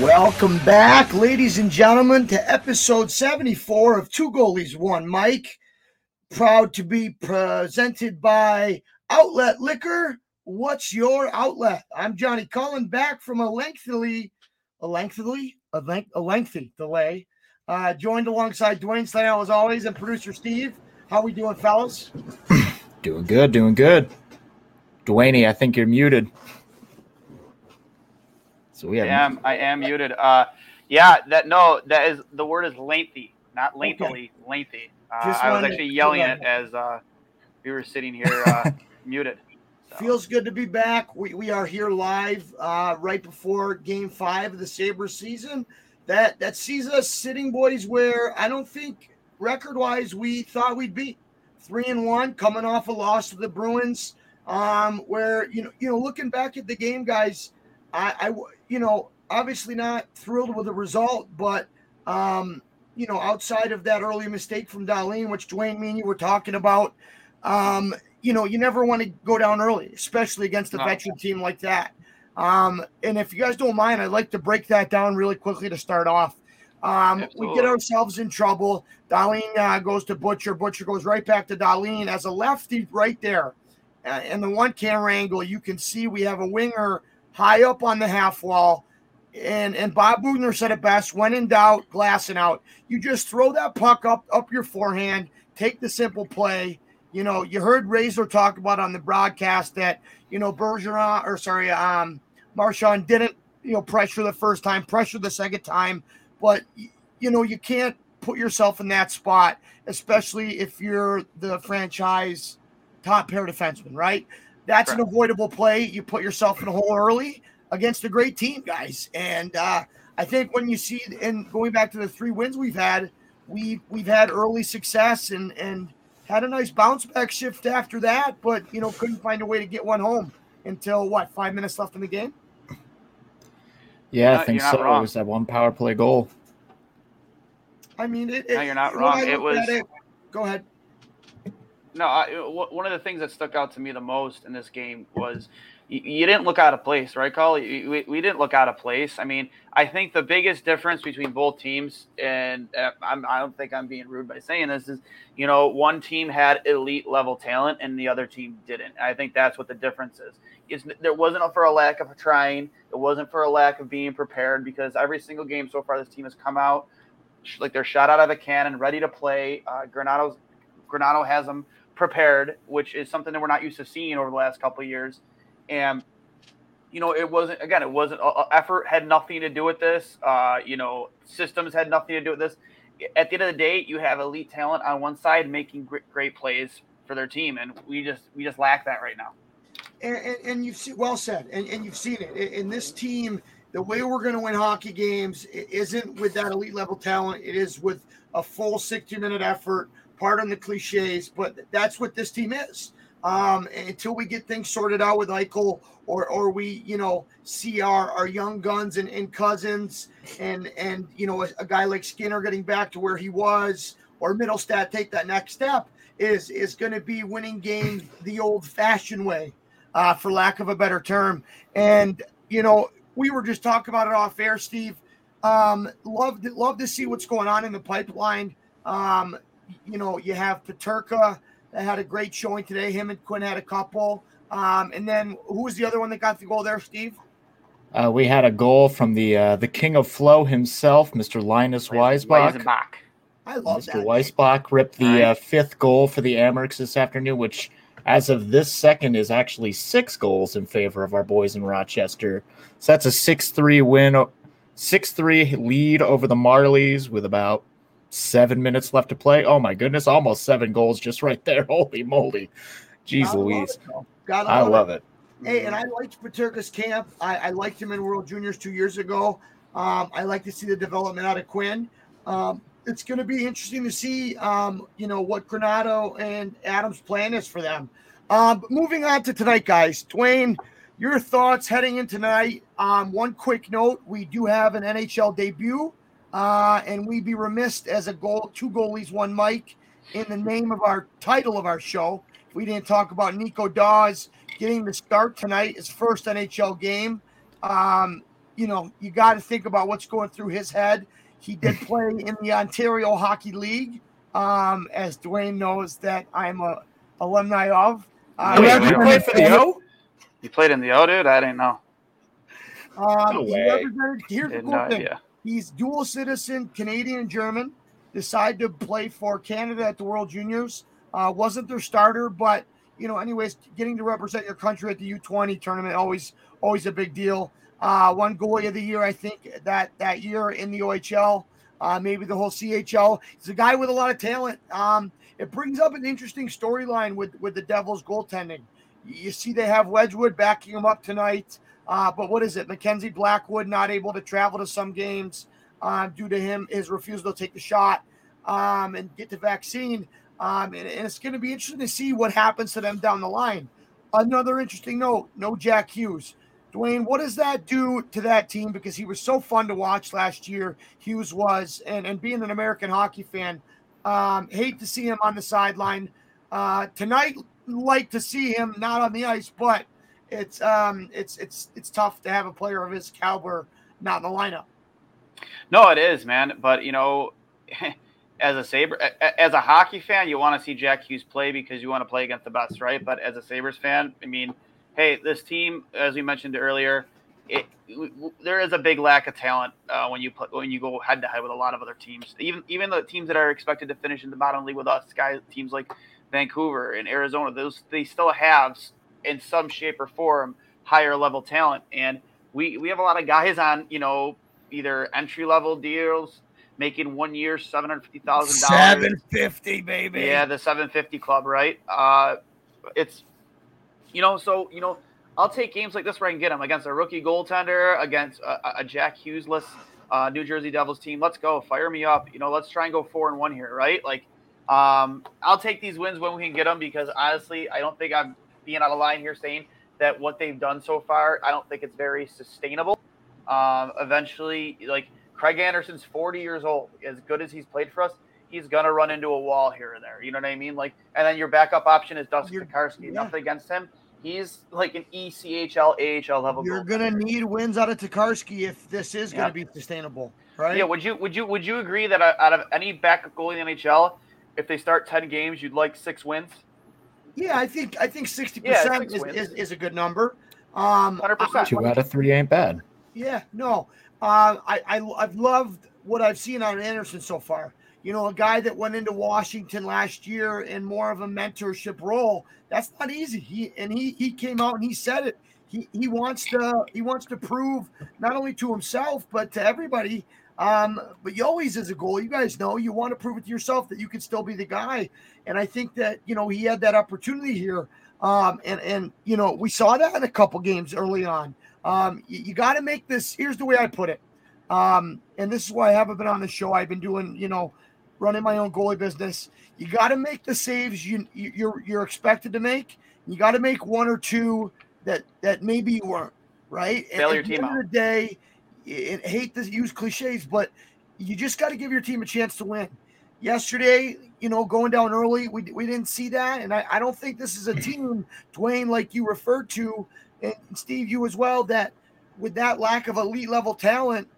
Welcome back, ladies and gentlemen, to episode 74 of Two Goalies, One Mic. Proud to be presented by Outlet Liquor. What's your outlet? I'm Johnny Cullen, back from a lengthily, a lengthily, a, length, a lengthy delay. Uh, joined alongside Duane Slano as always and producer Steve. How we doing, fellas? Doing good, doing good. Duane, I think you're muted. So we I am, I am muted. Uh, yeah, that no, that is the word is lengthy, not lengthily, lengthy. Uh, Just I was actually yelling it as uh, we were sitting here uh, muted. So, Feels good to be back. We, we are here live uh, right before game five of the Sabres season. That that sees us sitting boys where I don't think record wise we thought we'd be. Three and one, coming off a loss to the Bruins. Um, where you know, you know, looking back at the game, guys, I, I w- you know, obviously not thrilled with the result, but um, you know, outside of that early mistake from Dahlin, which Duane me and you were talking about, um, you know, you never want to go down early, especially against a No. veteran team like that. Um, and if you guys don't mind, I'd like to break that down really quickly to start off. Um, we get ourselves in trouble. Dahlin uh, goes to Butcher. Butcher goes right back to Dahlin as a lefty right there. Uh, in the one camera angle, you can see we have a winger high up on the half wall. And and Bob Bugner said it best: when in doubt, glassing out. You just throw that puck up up your forehand, take the simple play. You know, you heard Razor talk about on the broadcast that you know Bergeron or sorry, um, Marchand didn't you know pressure the first time, pressure the second time, but you know you can't put yourself in that spot, especially if you're the franchise top pair defenseman, right? That's an avoidable play. You put yourself in a hole early against a great team, guys. And uh, I think when you see, and going back to the three wins we've had, we we've had early success and and had a nice bounce back shift after that, but you know couldn't find a way to get one home until what five minutes left in the game. yeah, You're I think so. wrong. It was that one power play goal. I mean, it, No, you're not wrong. It look at was- Go ahead. No, I, w- one of the things that stuck out to me the most in this game was you, you didn't look out of place, right? You- We, we didn't look out of place. I mean, I think the biggest difference between both teams, and uh, I'm, I don't think I'm being rude by saying this, is you know one team had elite level talent and the other team didn't. I think that's what the difference is. It's, there wasn't for a lack of trying. It wasn't for a lack of being prepared because every single game so far this team has come out like they're shot out of a cannon, ready to play. Uh, Granato's Granato has them prepared, which is something that we're not used to seeing over the last couple of years. And you know, it wasn't again, it wasn't uh, uh, effort had nothing to do with this. Uh, you know, systems had nothing to do with this. At the end of the day, you have elite talent on one side making great, great plays for their team, and we just we just lack that right now. and, and, and you've seen well said, and, and you've seen it in, this team. The way we're going to win hockey games isn't with that elite level talent. It is with a full sixty minute effort. Pardon the cliches, but that's what this team is. um, until we get things sorted out with Eichel or or we you know see our our young guns and, and Cozens and and you know a, a guy like Skinner getting back to where he was or Mittelstadt take that next step is is going to be winning games the old-fashioned way, uh, for lack of a better term. And you know, we were just talking about it off air, Steve. Um, love to, love to see what's going on in the pipeline. Um, you know, you have Peterka that had a great showing today. Him and Quinn had a couple. Um, and then who was the other one that got the goal there, Steve? Uh, we had a goal from the uh, the king of flow himself, Mr. Linus Weissbach. Weissbach. I love Mr. that. Weissbach ripped the uh, fifth goal for the Amerks this afternoon, which, as of this second, is actually six goals in favor of our boys in Rochester. So that's a six-three win, six-three lead over the Marlies with about seven minutes left to play. Oh my goodness, almost seven goals just right there. Holy moly, jeez Gotta love Louise, it. Gotta I love it. Hey, and I liked Peterka's camp. I, I liked him in World Juniors two years ago. Um, I like to see the development out of Quinn. Um, it's going to be interesting to see, um, you know, what Granato and Adams' plan is for them. Um, but moving on to tonight, guys. Duane, your thoughts heading into tonight. Um, one quick note: we do have an NHL debut, uh, and we'd be remiss as a goal, two goalies, one Mic, in the name of our title of our show. We didn't talk about Nico Daws getting the start tonight, his first NHL game. Um, you know, you got to think about what's going through his head. He did play in the Ontario Hockey League, um, as Duane knows that I'm a alumni of. Uh, Wait, he you played for the O? You played in the O, dude? I didn't know. Um, No he way. represented- here's the cool not, thing. yeah. He's dual citizen, Canadian and German. Decided to play for Canada at the World Juniors. Uh, wasn't their starter, but you know, anyways, getting to represent your country at the U20 tournament always always a big deal. Uh, one goalie of the year, I think that that year in the OHL, uh, maybe the whole CHL. He's a guy with a lot of talent. Um, it brings up an interesting storyline with with the Devils goaltending. You see, they have Wedgewood backing him up tonight. Uh, but what is it? Mackenzie Blackwood not able to travel to some games uh, due to him his refusal to take the shot um, and get the vaccine. Um, and, and it's going to be interesting to see what happens to them down the line. Another interesting note: no Jack Hughes. Duane, what does that do to that team? Because he was so fun to watch last year. Hughes was, and and being an American hockey fan, um, hate to see him on the sideline uh, tonight. Like to see him not on the ice, but it's um it's it's it's tough to have a player of his caliber not in the lineup. No, it is, man. But you know, as a Sabre, as a hockey fan, you want to see Jack Hughes play because you want to play against the best, right? But as a Sabres fan, I mean, hey, this team, as we mentioned earlier, it there is a big lack of talent uh, when you play, when you go head to head with a lot of other teams. Even even the teams that are expected to finish in the bottom league with us, guys, teams like Vancouver and Arizona, those they still have in some shape or form higher level talent, and we we have a lot of guys on you know either entry level deals, making one year seven hundred fifty thousand dollars. fifty, baby. Yeah, the 750 club, right? Uh, it's, you know, so, you know, I'll take games like this where I can get them against a rookie goaltender, against a, a Jack Hughesless uh, New Jersey Devils team. Let's go. Fire me up. You know, let's try and go four and one here, right? Like, um, I'll take these wins when we can get them because honestly, I don't think I'm being on of line here saying that what they've done so far, I don't think it's very sustainable. Um, eventually, like Craig Anderson's 40 years old. As good as he's played for us, he's gonna run into a wall here and there. You know what I mean? Like, and then your backup option is Dustin Tokarski. yeah. Nothing against him. He's like an ECHL, AHL level. You're gonna need wins out of Tokarski if this is gonna be sustainable, right? Yeah. Would you would you would you agree that uh, out of any backup goalie in the NHL, if they start 10 games, you'd like six wins? Yeah, I think I think sixty Yeah, percent is, is, is a good number. Um, 100%. Two out of three ain't bad. Yeah, no, uh, I, I I've loved what I've seen on Anderson so far. You know, a guy that went into Washington last year in more of a mentorship role. That's not easy. He and he he came out and he said it. He he wants to he wants to prove not only to himself but to everybody. Um, but you always, as a goal, you guys know you want to prove it to yourself that you can still be the guy. And I think that you know he had that opportunity here. Um, and and you know we saw that in a couple games early on. Um, you, you got to make this. Here's the way I put it. Um, and this is why I haven't been on the show. I've been doing, you know, running my own goalie business. You got to make the saves you, you you're you're expected to make, You got to make one or two that that maybe you weren't right. Bail your at the end out. of the day, I I hate to use cliches, but you just got to give your team a chance to win. Yesterday, you know, going down early, we, we didn't see that. And I, I don't think this is a mm-hmm. team, Duane, like you referred to, and Steve, you as well, that with that lack of elite level talent,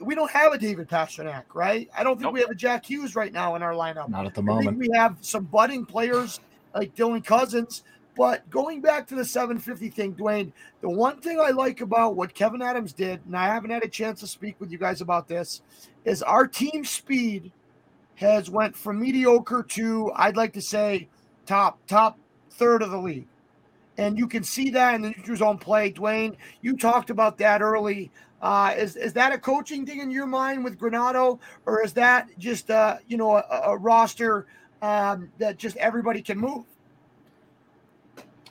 we don't have a David Pastrnak, right? I don't think Nope. we have a Jack Hughes right now in our lineup. Not at the I moment. think we have some budding players like Dylan Cozens. But going back to the 750 thing, Duane, the one thing I like about what Kevin Adams did, and I haven't had a chance to speak with you guys about this, is our team speed has went from mediocre to I'd like to say top top third of the league. And you can see that in the neutral zone play. Duane, you talked about that early. Uh, is is that a coaching thing in your mind with Granato, or is that just uh, you know a, a roster um, that just everybody can move?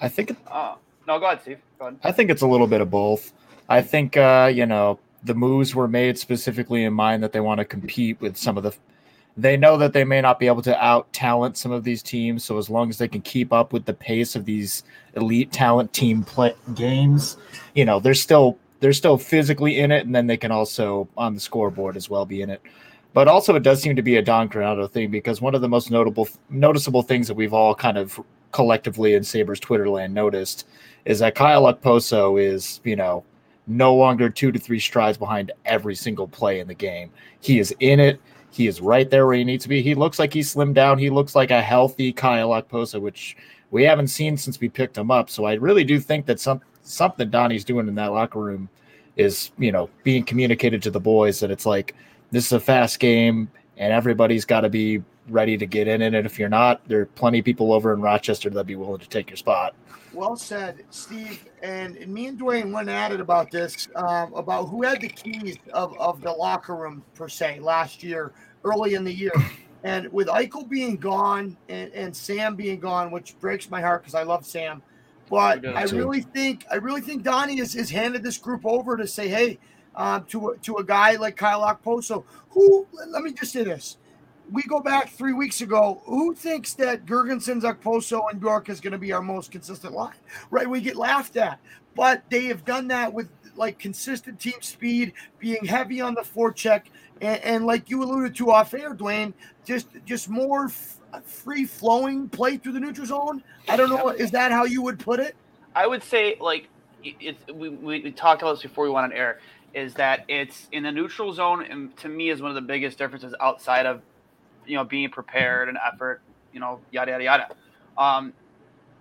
I think Uh, no, go ahead, Steve. Go ahead. I think it's a little bit of both. I think uh, you know the moves were made specifically in mind that they want to compete with some of the. They know that they may not be able to out talent some of these teams, so as long as they can keep up with the pace of these elite talent team play games, you know they're still they're still physically in it, and then they can also on the scoreboard as well be in it. But also, it does seem to be a Don Granato thing because one of the most notable noticeable things that we've all kind of collectively in Sabres Twitter land noticed is that Kyle Okposo is, you know, no longer two to three strides behind every single play in the game. He is in it. He is right there where he needs to be. He looks like he's slimmed down. He looks like a healthy Kyle Okposo, which we haven't seen since we picked him up. So I really do think that some something Donnie's doing in that locker room is, you know, being communicated to the boys that it's like this is a fast game and everybody's got to be ready to get in it. And if you're not, there are plenty of people over in Rochester that'd be willing to take your spot. Well said, Steve. And, and me and Duane went at it about this, um, about who had the keys of, of the locker room, per se, last year, early in the year. And with Eichel being gone and, and Sam being gone, which breaks my heart because I love Sam. But I too. really think I really think Donnie has, has handed this group over to say, hey, um, to a, to a guy like Kyle Okposo, who let me just say this: we go back three weeks ago. Who thinks that Girgensons, Okposo, and Bjork is going to be our most consistent line? Right? We get laughed at, but they have done that with like consistent team speed, being heavy on the forecheck, and, and like you alluded to off air, Duane, just just more f- free flowing play through the neutral zone. I don't know. Is that how you would put it? I would say like it, it's we, we talked about this before we went on air is that it's in the neutral zone and to me is one of the biggest differences outside of you know being prepared and effort you know yada yada yada um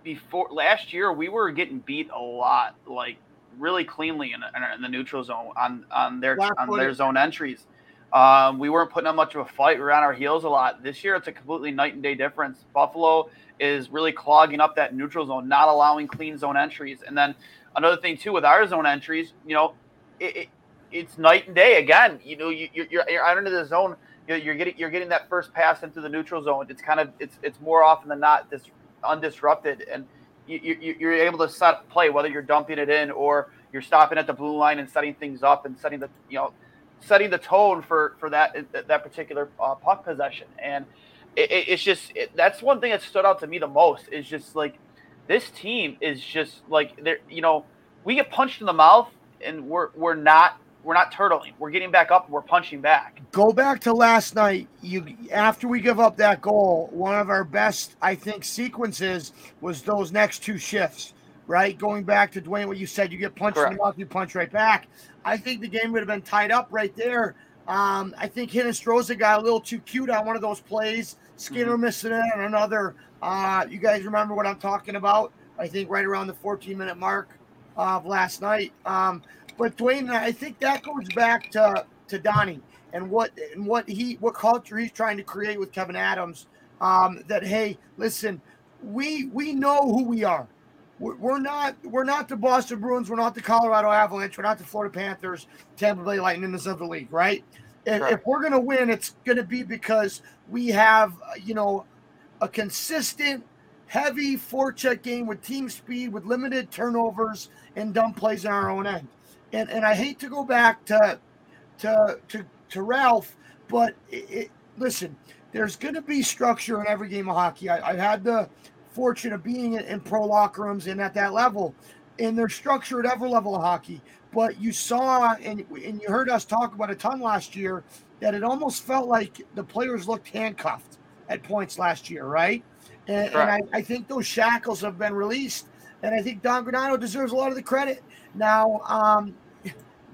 before last year we were getting beat a lot like really cleanly in, in, in the neutral zone on on their on Flat-footed. their zone entries um, we weren't putting up much of a fight. We were on our heels a lot. This year, it's a completely night and day difference. Buffalo is really clogging up that neutral zone, not allowing clean zone entries. And then another thing too with our zone entries, you know, it, it, it's night and day again. You know, you, you're you're you're under the zone. You're, getting you're getting that first pass into the neutral zone. It's kind of it's it's more often than not this undisrupted, and you, you're able to set play whether you're dumping it in or you're stopping at the blue line and setting things up and setting the you know setting the tone for for that that particular uh, puck possession. And it, it, it's just it, that's one thing that stood out to me the most is just like this team is just like they're you know we get punched in the mouth and we're we're not we're not turtling. We're getting back up. We're punching back. Go back to last night. You after we give up that goal, one of our best, I think, sequences was those next two shifts. Right, going back to Duane, what you said, you get punched in the mouth, you punch right back. I think the game would have been tied up right there. Um, I think Hinostroza got a little too cute on one of those plays. Skinner missing it on another. Uh, you guys remember what I'm talking about? I think right around the 14 minute mark of last night. Um, but Duane, I think that goes back to to Donnie and what and what he what culture he's trying to create with Kevin Adams. Um, that hey, listen, we we know who we are. We're, we're not we're not the Boston Bruins. We're not the Colorado Avalanche. We're not the Florida Panthers, Tampa Bay Lightning of the league, right? If, if we're gonna win, it's gonna be because we have you know a consistent, heavy forecheck game with team speed, with limited turnovers and dumb plays on our own end. And and I hate to go back to to to, to Ralph, but it, it, listen, there's going to be structure in every game of hockey. I, I've had the fortune of being in, in pro locker rooms and at that level, and they're structured at every level of hockey. But you saw and, and you heard us talk about a ton last year that it almost felt like the players looked handcuffed at points last year, right? And, and I, I, think those shackles have been released, and I think Don Granato deserves a lot of the credit. Now, um,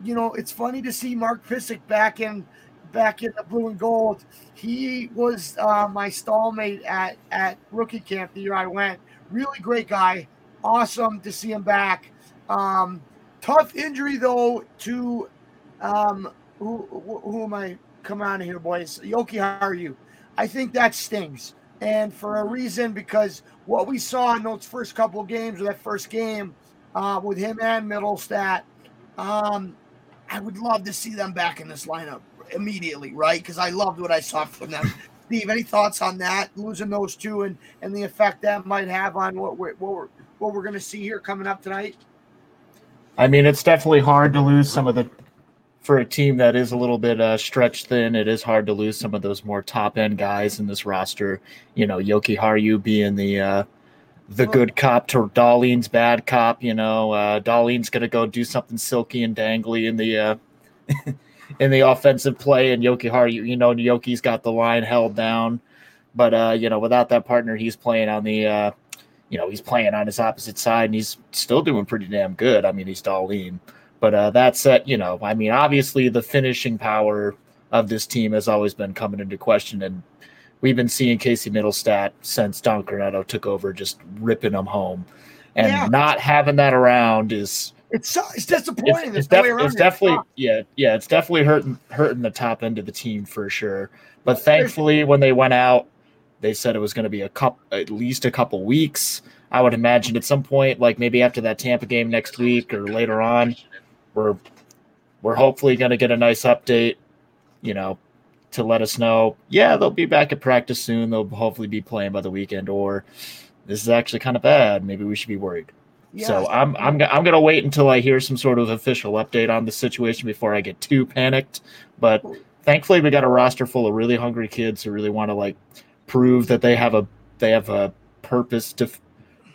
you know, it's funny to see Mark Pysyk back in back in the blue and gold. He was uh, my stallmate at at rookie camp the year I went. Really great guy. Awesome to see him back. Um, tough injury though to um, who, who, am I? Come on here, boys. Yoki, how are you? I think that stings. And for a reason, because what we saw in those first couple games, or that first game uh, with him and Mittelstadt, um, I would love to see them back in this lineup immediately, right? Because I loved what I saw from them. Steve, any thoughts on that? Losing those two and and the effect that might have on what we're what we're what we're going to see here coming up tonight. I mean, it's definitely hard to lose some of the for a team that is a little bit uh, stretched thin. It is hard to lose some of those more top end guys in this roster. You know, Yoki Haru being the uh, the good cop to Dahlin's bad cop. You know, uh, Dahlin's gonna go do something silky and dangly in the uh, in the offensive play, and Yoki Jokiharju, you know, Yoki's got the line held down. But uh, you know, without that partner, he's playing on the uh, you know, he's playing on his opposite side and he's still doing pretty damn good. I mean, he's Dahlin. But uh, that said, you know, I mean, obviously the finishing power of this team has always been coming into question. And we've been seeing Casey Mittelstadt since Don Granato took over, just ripping them home. And yeah. not having that around is it's it's disappointing. It's, it's, def- it's definitely yeah yeah it's definitely hurting hurting the top end of the team for sure. But thankfully, when they went out, they said it was going to be a couple at least a couple weeks. I would imagine at some point, like maybe after that Tampa game next week or later on, we're we're hopefully going to get a nice update. You know, to let us know, yeah, they'll be back at practice soon. They'll hopefully be playing by the weekend, or this is actually kind of bad. Maybe we should be worried. So I'm I'm I'm gonna wait until I hear some sort of official update on the situation before I get too panicked. But thankfully, we got a roster full of really hungry kids who really want to like prove that they have a they have a purpose to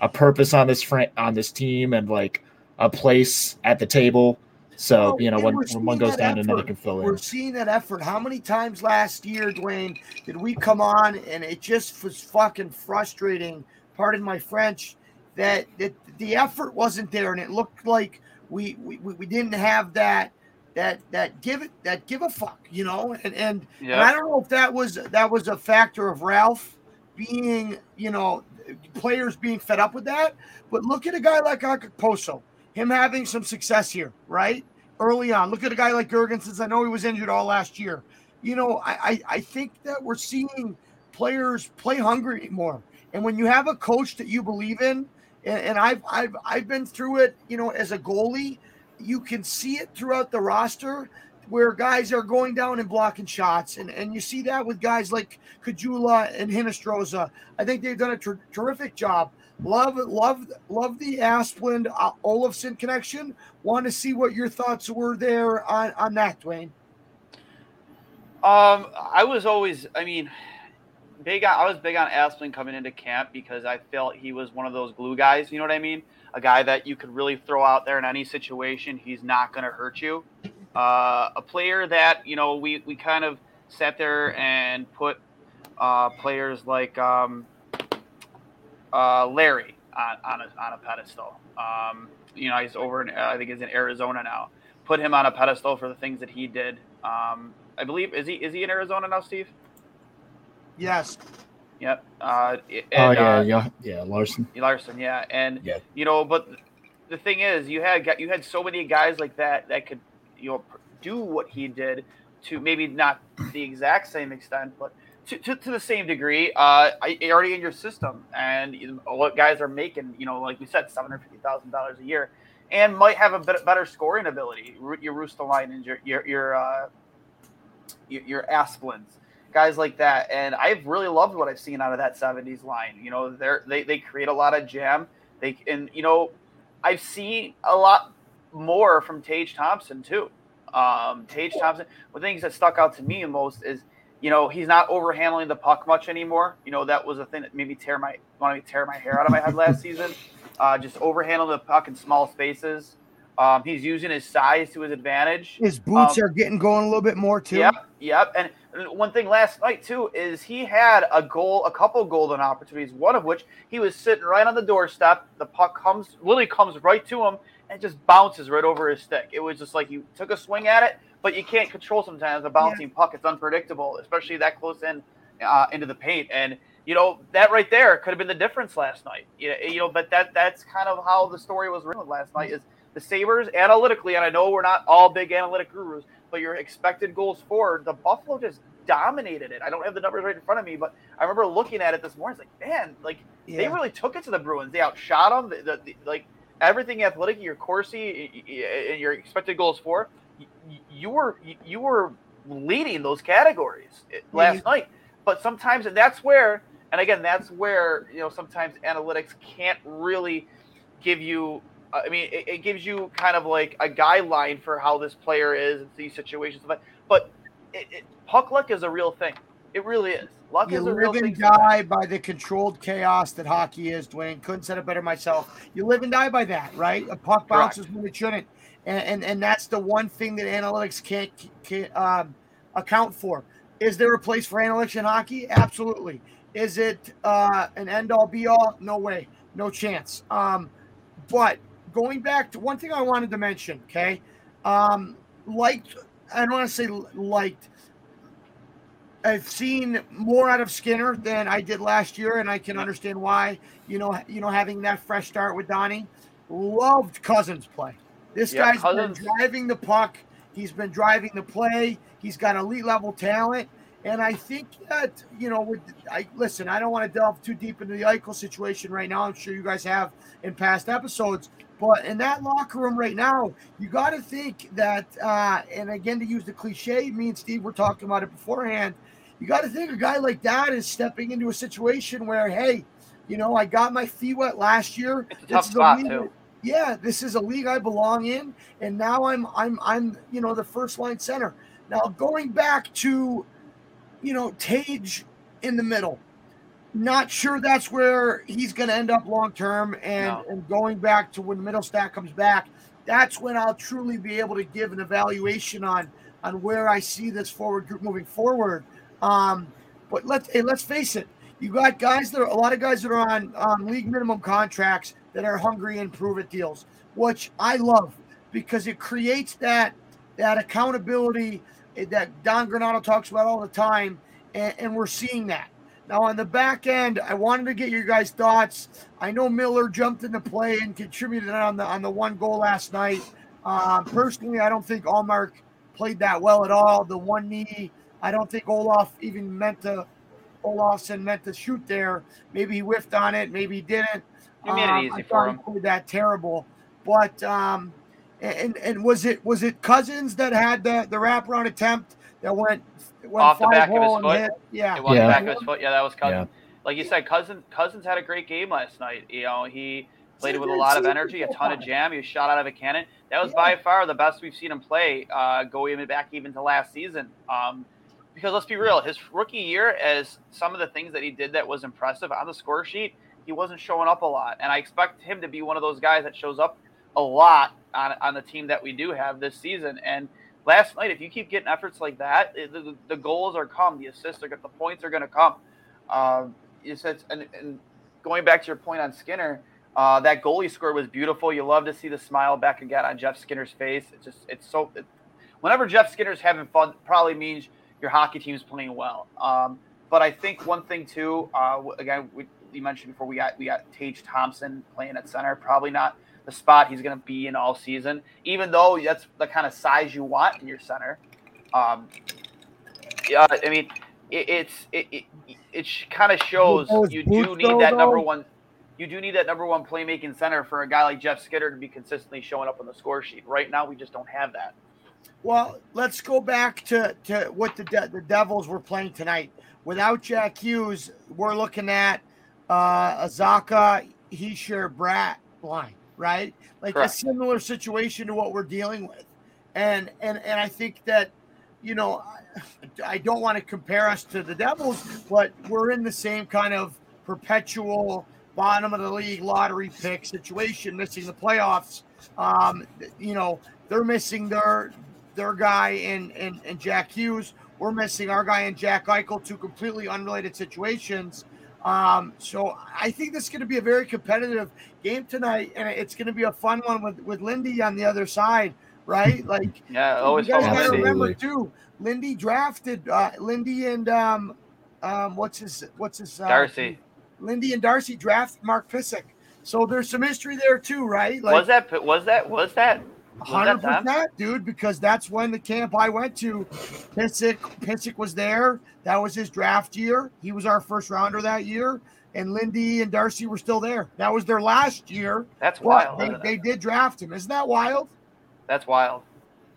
a purpose on this fr- on this team and like a place at the table. So oh, you know when, when one goes down, effort. another can fill in. We're seeing that effort. How many times last year, Duane, did we come on and it just was fucking frustrating? Pardon my French that, that the effort wasn't there, and it looked like we we, we didn't have that that that give it that give a fuck, you know. And and, and I don't know if that was that was a factor of Ralph being, you know, players being fed up with that. But look at a guy like Okposo, him having some success here, right? Early on. Look at a guy like Girgensons I know he was injured all last year. You know, I, I, I think that we're seeing players play hungry more. And when you have a coach that you believe in, and, and I've I've I've been through it, you know, as a goalie. You can see it throughout the roster where guys are going down and blocking shots, and and you see that with guys like Caggiula and Hinostroza. I think they've done a ter- terrific job. Love love love the Asplund uh, Olofsson connection. Want to see what your thoughts were there on on that, Duane. Um, I was always, I mean, big on, I was big on Asplund coming into camp because I felt he was one of those glue guys. You know what I mean? A guy that you could really throw out there in any situation. He's not going to hurt you. Uh, a player that you know we we kind of sat there and put uh, players like um, uh, Larry on on a, on a pedestal. Um, you know, he's over in I think he's in Arizona now. Put him on a pedestal for the things that he did. Um, I believe is he is he in Arizona now, Steve? Yes. Yep. Uh, and, oh yeah, uh, yeah, yeah, Larsson. Larsson, yeah, and yeah. you know, but the thing is, you had you had so many guys like that that could you know do what he did to maybe not the exact same extent, but to, to, to the same degree. Uh, already in your system, and what guys are making, you know, like we said, seven hundred fifty thousand dollars a year, and might have a bit better scoring ability. Your Ruotsalainen and your your your uh, your, your Asplunds guys like that. And I've really loved what I've seen out of that 70s line. You know, they they create a lot of jam. They and you know, I've seen a lot more from Tage Thompson too. Um, Tage Thompson. One of the things that stuck out to me most is you know, he's not overhandling the puck much anymore. You know, that was a thing that made me tear my wanted to tear my hair out of my head last season. Uh, just overhandling the puck in small spaces. Um, he's using his size to his advantage. His boots Um, are getting going a little bit more too. Yep, yep. And one thing last night too is he had a goal, a couple golden opportunities. One of which he was sitting right on the doorstep. The puck comes, literally comes right to him, and just bounces right over his stick. It was just like you took a swing at it, but you can't control sometimes a bouncing puck. It's unpredictable, especially that close in uh, into the paint. And you know that right there could have been the difference last night. You you know, but that that's kind of how the story was written last night. Is the Sabres analytically, and I know we're not all big analytic gurus, but your expected goals for the Buffalo just dominated it. I don't have the numbers right in front of me, but I remember looking at it this morning. It's like, man, like they really took it to the Bruins. They outshot them. The, the, the- like everything athletic, your Corsi and your expected goals for, you were you were leading those categories eh, Yeah, last night. But sometimes, and that's where, and again, that's where you know sometimes analytics can't really give you. I mean, it, it gives you kind of like a guideline for how this player is in these situations. But but it, it, puck luck is a real thing. It really is. Luck You is a real thing. You live and die by the controlled chaos that hockey is, Duane. Couldn't said it better myself. You live and die by that, right? A puck Correct. bounces when it shouldn't, and, and and that's the one thing that analytics can't, can't um, account for. Is there a place for analytics in hockey? Absolutely. Is it uh, an end all be all? No way, no chance. Um, but going back to one thing I wanted to mention, okay, um, liked. I don't want to say liked. I've seen more out of Skinner than I did last year, and I can understand why. You know, you know, having that fresh start with Donnie, loved Cozens' play. This Yeah, guy's Cozens- been driving the puck. He's been driving the play. He's got elite level talent, and I think that you know, with I listen. I don't want to delve too deep into the Eichel situation right now. I'm sure you guys have in past episodes, but in that locker room right now, you got to think that. Uh, and again, to use the cliche, me and Steve were talking about it beforehand. You got to think a guy like that is stepping into a situation where, hey, you know, I got my feet wet last year. It's a tough spot too. Yeah, this is a league I belong in, and now I'm I'm I'm you know the first line center. Now going back to, you know, Tage in the middle. Not sure that's where he's going to end up long term, and No. and going back to when the Mittelstadt comes back, that's when I'll truly be able to give an evaluation on on where I see this forward group moving forward. Um, but let's hey, let's face it, you got guys that are a lot of guys that are on on league minimum contracts that are hungry and prove it deals, which I love because it creates that that accountability that Don Granato talks about all the time, and, and we're seeing that. Now on the back end, I wanted to get your guys' thoughts. I know Miller jumped into play and contributed on the on the one goal last night. Um, personally, I don't think Ullmark played that well at all. The one knee, I don't think Olaf even meant to. Olofsson meant to shoot there. Maybe he whiffed on it. Maybe he didn't. He made it easy I for thought him. played that terrible. But um, and and was it was it Cozens that had the the wraparound attempt that went went Off the back of his foot? hit? Yeah, It was Yeah. back of his foot. Yeah, that was Cozens. Like you said, Cozens Cozens had a great game last night. You know, he played it with a lot of energy, a ton of jam. He was shot out of a cannon. That was by far the best we've seen him play, uh, going back even to last season. Um, because let's be real, his rookie year, as some of the things that he did that was impressive on the score sheet, he wasn't showing up a lot. And I expect him to be one of those guys that shows up a lot on, on the team that we do have this season. And last night, if you keep getting efforts like that, the, the goals are come, the assists are the points are going to come. Um, you said, and, and going back to your point on Skinner, uh, that goalie score was beautiful. You love to see the smile back again on Jeff Skinner's face. It's just, it's so. It, whenever Jeff Skinner's having fun, probably means your hockey team's playing well. Um, but I think one thing too, uh, again, we, you mentioned before we got we got Tage Thompson playing at center. Probably not the spot he's going to be in all season, even though that's the kind of size you want in your center. Um, yeah, I mean, it, it's it it, it kind of shows you do need that number one. You do need that number one playmaking center for a guy like Jeff Skinner to be consistently showing up on the score sheet. Right now, we just don't have that. Well, let's go back to, to what the De- the Devils were playing tonight. Without Jack Hughes, we're looking at uh, Azaka, Hischier, Bratt line, right? Like Correct. a similar situation to what we're dealing with, and and and I think that, you know, I don't want to compare us to the Devils, but we're in the same kind of perpetual bottom of the league lottery pick situation, missing the playoffs. Um, you know, they're missing their their guy in, in, in Jack Hughes. We're missing our guy in Jack Eichel, two completely unrelated situations. Um, so I think this is going to be a very competitive game tonight, and it's going to be a fun one with with Lindy on the other side, right? Like, yeah, always you guys got to remember too. Lindy drafted uh, Lindy and um, um, what's his what's his uh, Darcy. Lindy and Darcy drafted Mark Pysyk, so there's some history there too, right? Like, was that was that was that Hundred percent, dude. Because that's when the camp I went to, Pysyk, Pysyk was there. That was his draft year. He was our first rounder that year, and Lindy and Darcy were still there. That was their last year. That's wild. They, they did draft him. Isn't that wild? That's wild.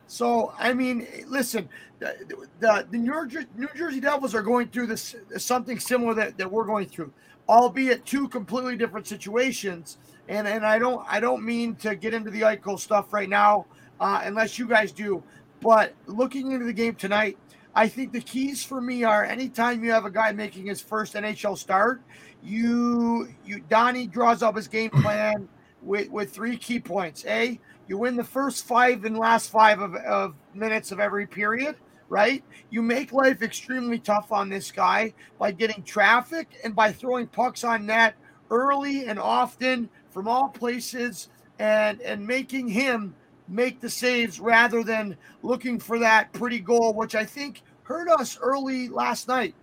So I mean, listen, the, the, the New, Jersey, New Jersey Devils are going through this something similar that, that we're going through, albeit two completely different situations and and I don't I don't mean to get into the Eichel stuff right now, uh, unless you guys do. But looking into the game tonight, I think the keys for me are anytime you have a guy making his first NHL start, you you Donnie draws up his game plan with with three key points. A, you win the first five and last five of, of minutes of every period right? You make life extremely tough on this guy by getting traffic and by throwing pucks on net early and often from all places and and making him make the saves rather than looking for that pretty goal, which I think hurt us early last night.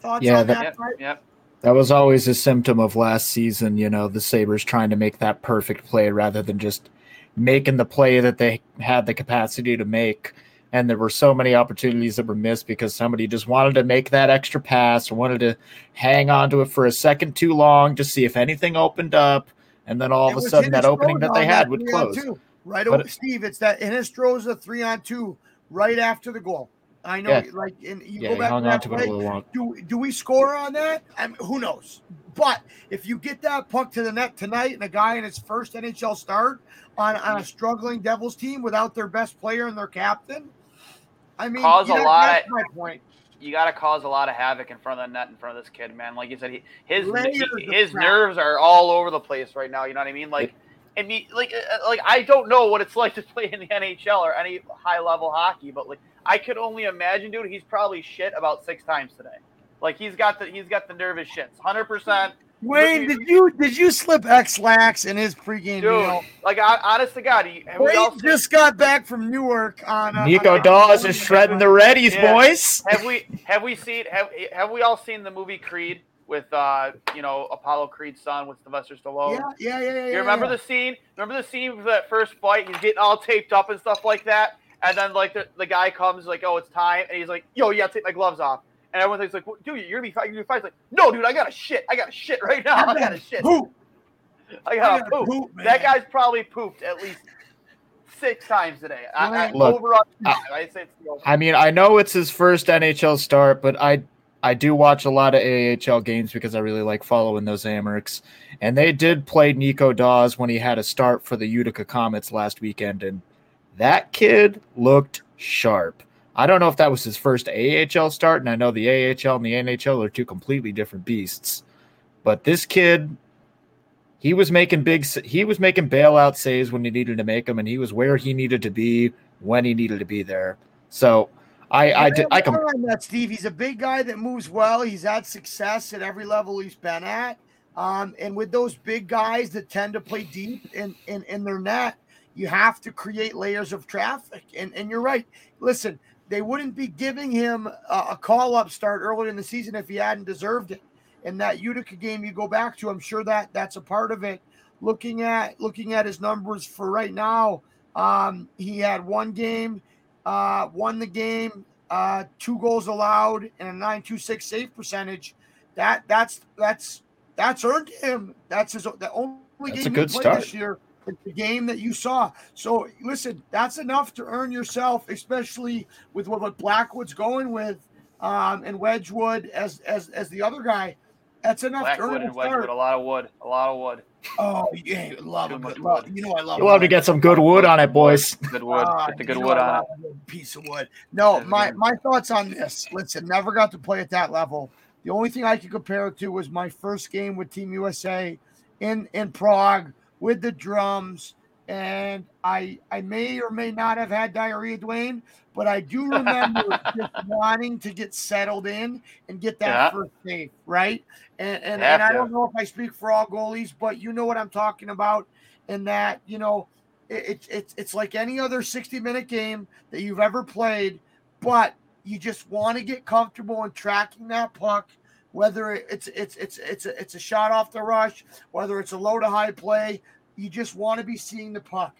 Thoughts yeah, that? Yep, yep. That was always a symptom of last season, you know, the Sabres trying to make that perfect play rather than just making the play that they had the capacity to make. And there were so many opportunities that were missed because somebody just wanted to make that extra pass or wanted to hang on to it for a second too long to see if anything opened up. And then all it of a sudden, that opening that they had would close. Right away, Steve. It's that Hinostroza three on two right after the goal. I know, yeah. like, and you yeah, go back hung on to play, it Do do we score on that? I mean, who knows? But if you get that puck to the net tonight, and a guy in his first NHL start on, on a struggling Devils team without their best player and their captain, I mean, cause a lot of my point. You got to cause a lot of havoc in front of the net in front of this kid, man. Like you said, he, his he, his nerves are all over the place right now. You know what I mean? Like, I mean, like, uh, uh, like I don't know what it's like to play in the NHL or any high level hockey, but like I could only imagine, dude. He's probably shit about six times today. Like he's got the he's got the nervous shits, hundred percent. Wayne, did you did you slip Ex-Lax in his pregame Dude, meal? Like, honest to God, he, Wayne just got back from Newark on. Uh, Nico on Daws is shredding the Reddies, yeah. boys. Have we have we seen have have we all seen the movie Creed with uh you know Apollo Creed's son with Sylvester Stallone? Yeah, yeah, yeah. yeah you remember yeah. the scene? Remember the scene of that first fight? He's getting all taped up and stuff like that, and then like the, the guy comes like, oh, it's time, and he's like, yo, yeah, take my gloves off. And everyone thinks like, dude, you're gonna be fine. You're gonna be fine. It's like, no, dude, I got a shit. I got a shit right now. I got a shit. Poop. I got a poop. poop that guy's probably pooped at least six times today. I, I, Look, over I, I, mean, I know it's his first NHL start, but I I do watch a lot of AHL games because I really like following those Amerks. And they did play Nico Daws when he had a start for the Utica Comets last weekend, and that kid looked sharp. I don't know if that was his first AHL start, and I know the AHL and the NHL are two completely different beasts. But this kid, he was making big, he was making bailout saves when he needed to make them, and he was where he needed to be when he needed to be there. So I, I, did, I can. That Steve, he's a big guy that moves well. He's had success at every level he's been at. Um, and with those big guys that tend to play deep in, in, in their net, you have to create layers of traffic. And, and you're right. Listen, they wouldn't be giving him a, a call up start earlier in the season if he hadn't deserved it. And that Utica game you go back to, I'm sure that that's a part of it. Looking at looking at his numbers for right now, um, he had one game, uh, won the game, uh, two goals allowed, and a 926 save percentage. That that's that's that's earned him. That's his the only that's game he played start. this year the game that you saw. So listen, that's enough to earn yourself, especially with what, what Blackwood's going with, um, and Wedgewood as as as the other guy. That's enough Blackwood to earn and Wedgewood, a lot of wood, a lot of wood. Oh yeah, love Too good. Love, wood. you know I love. You'll have to get some good wood on it, boys. Good wood. Ah, Get the good wood I on it. a Piece of wood. No, That's my good. my thoughts on this. Listen, never got to play at that level. The only thing I could compare it to was my first game with Team USA in in Prague with the drums, and I I may or may not have had diarrhea, Duane, but I do remember just wanting to get settled in and get that Yeah. first save, right? And and, and I don't know if I speak for all goalies, but you know what I'm talking about. In that, you know, it, it's it's it's like any other 60 minute game that you've ever played, but you just want to get comfortable in tracking that puck, whether it's it's it's it's a, it's a shot off the rush, whether it's a low to high play. You just want to be seeing the puck.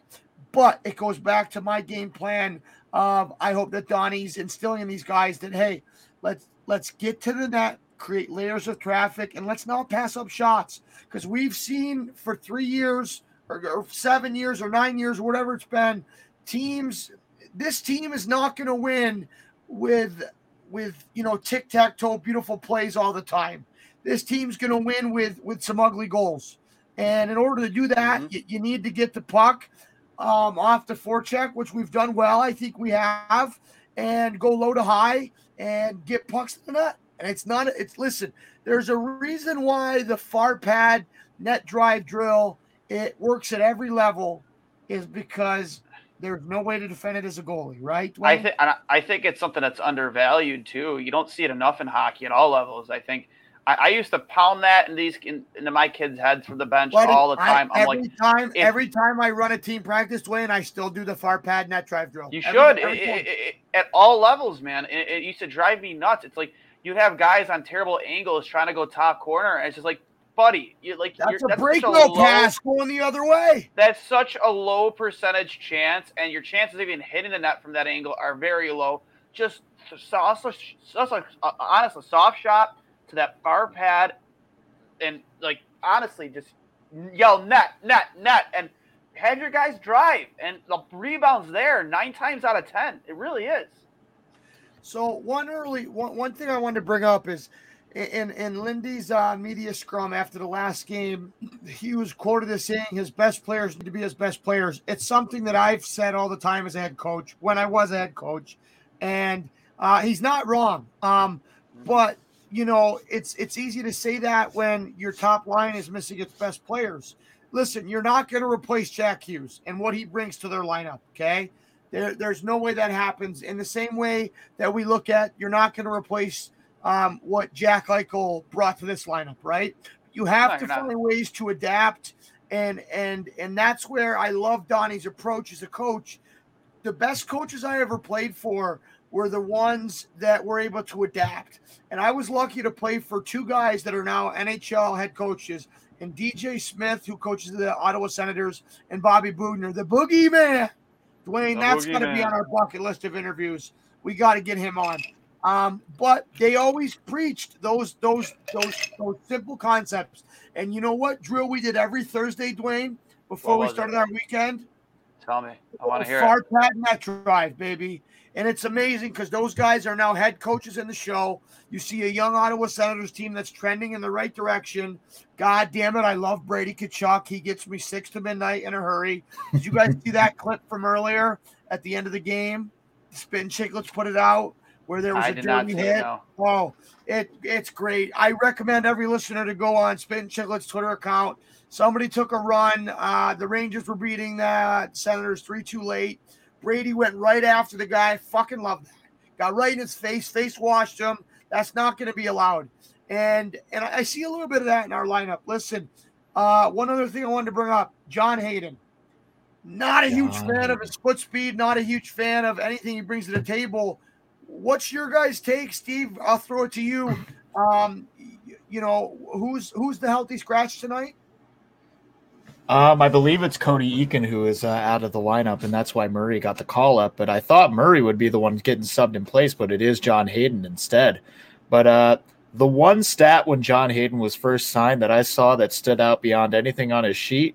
But it goes back to my game plan. Um, I hope that Donnie's instilling in these guys that hey, let's let's get to the net, create layers of traffic, and let's not pass up shots because we've seen for three years or, or seven years or nine years, whatever it's been, teams. This team is not going to win with with you know tic tac toe beautiful plays all the time. This team's going to win with with some ugly goals, and in order to do that, Mhm. you, you need to get the puck um, off the forecheck, which we've done well. I think we have, and go low to high and get pucks to the net. And it's not. It's listen. There's a reason why the far pad net drive drill it works at every level, is because there's no way to defend it as a goalie, right? I think I think it's something that's undervalued too. You don't see it enough in hockey at all levels. I think I, I used to pound that in these in, into my kids' heads from the bench Buddy, all the time. I'm every like, time, if- every time I run a team practice, Duane, I still do the far pad net drive drill. you Every- should every It- it- at all levels, man. It, it used to drive me nuts. It's like you have guys on terrible angles trying to go top corner, and it's just like, buddy, you like That's you're, a break low- no pass going the other way. That's such a low percentage chance, and your chances of even hitting the net from that angle are very low. Just also, also uh, honestly, soft shot to that far pad, and like honestly, just yell net, net, net, and have your guys drive, and the rebounds there nine times out of ten. It really is. So one early one, one thing I wanted to bring up is in in Lindy's uh, media scrum after the last game, he was quoted as saying his best players need to be his best players. It's something that I've said all the time as a head coach when I was a head coach, and uh, he's not wrong. Um, but you know, it's it's easy to say that when your top line is missing its best players. Listen, you're not going to replace Jack Hughes and what he brings to their lineup. Okay, there, there's no way that happens. In the same way that we look at, you're not going to replace um, what Jack Eichel brought to this lineup, right? You have No, to you're not. find ways to adapt, and and and that's where I love Donnie's approach as a coach. The best coaches I ever played for were the ones that were able to adapt, and I was lucky to play for two guys that are now NHL head coaches. And DJ Smith, who coaches the Ottawa Senators, and Bobby Boughner, the Boogie Man. Duane, The that's going to be on our bucket list of interviews. We got to get him on. Um, but they always preached those those those those simple concepts. And you know what drill we did every Thursday, Duane, before we was it? started our weekend? Tell me, I want to hear it. Far pad net drive, baby. And it's amazing because those guys are now head coaches in the show. You see a young Ottawa Senators team that's trending in the right direction. God damn it, I love Brady Tkachuk. He gets me six to midnight in a hurry. Did you guys see that clip from earlier at the end of the game? Spittin' Chiclets put it out where there was I a dirty hit. it. No. Oh, it it's great. I recommend every listener to go on Spittin' Chiclets Twitter account. Somebody took a run. Uh, the Rangers were beating that Senators three two late. Brady went right after the guy. Fucking love that. Got right in his face. Face washed him. That's not going to be allowed. And and I see a little bit of that in our lineup. Listen, uh, one other thing I wanted to bring up: John Hayden. Not a huge fan of his foot speed. Not a huge fan of anything he brings to the table. What's your guys' take, Steve? I'll throw it to you. Um, you know, who's who's the healthy scratch tonight? Um, I believe it's Cody Eakin who is uh, out of the lineup, and that's why Murray got the call up. But I thought Murray would be the one getting subbed in place, but it is John Hayden instead. But uh, the one stat when John Hayden was first signed that I saw that stood out beyond anything on his sheet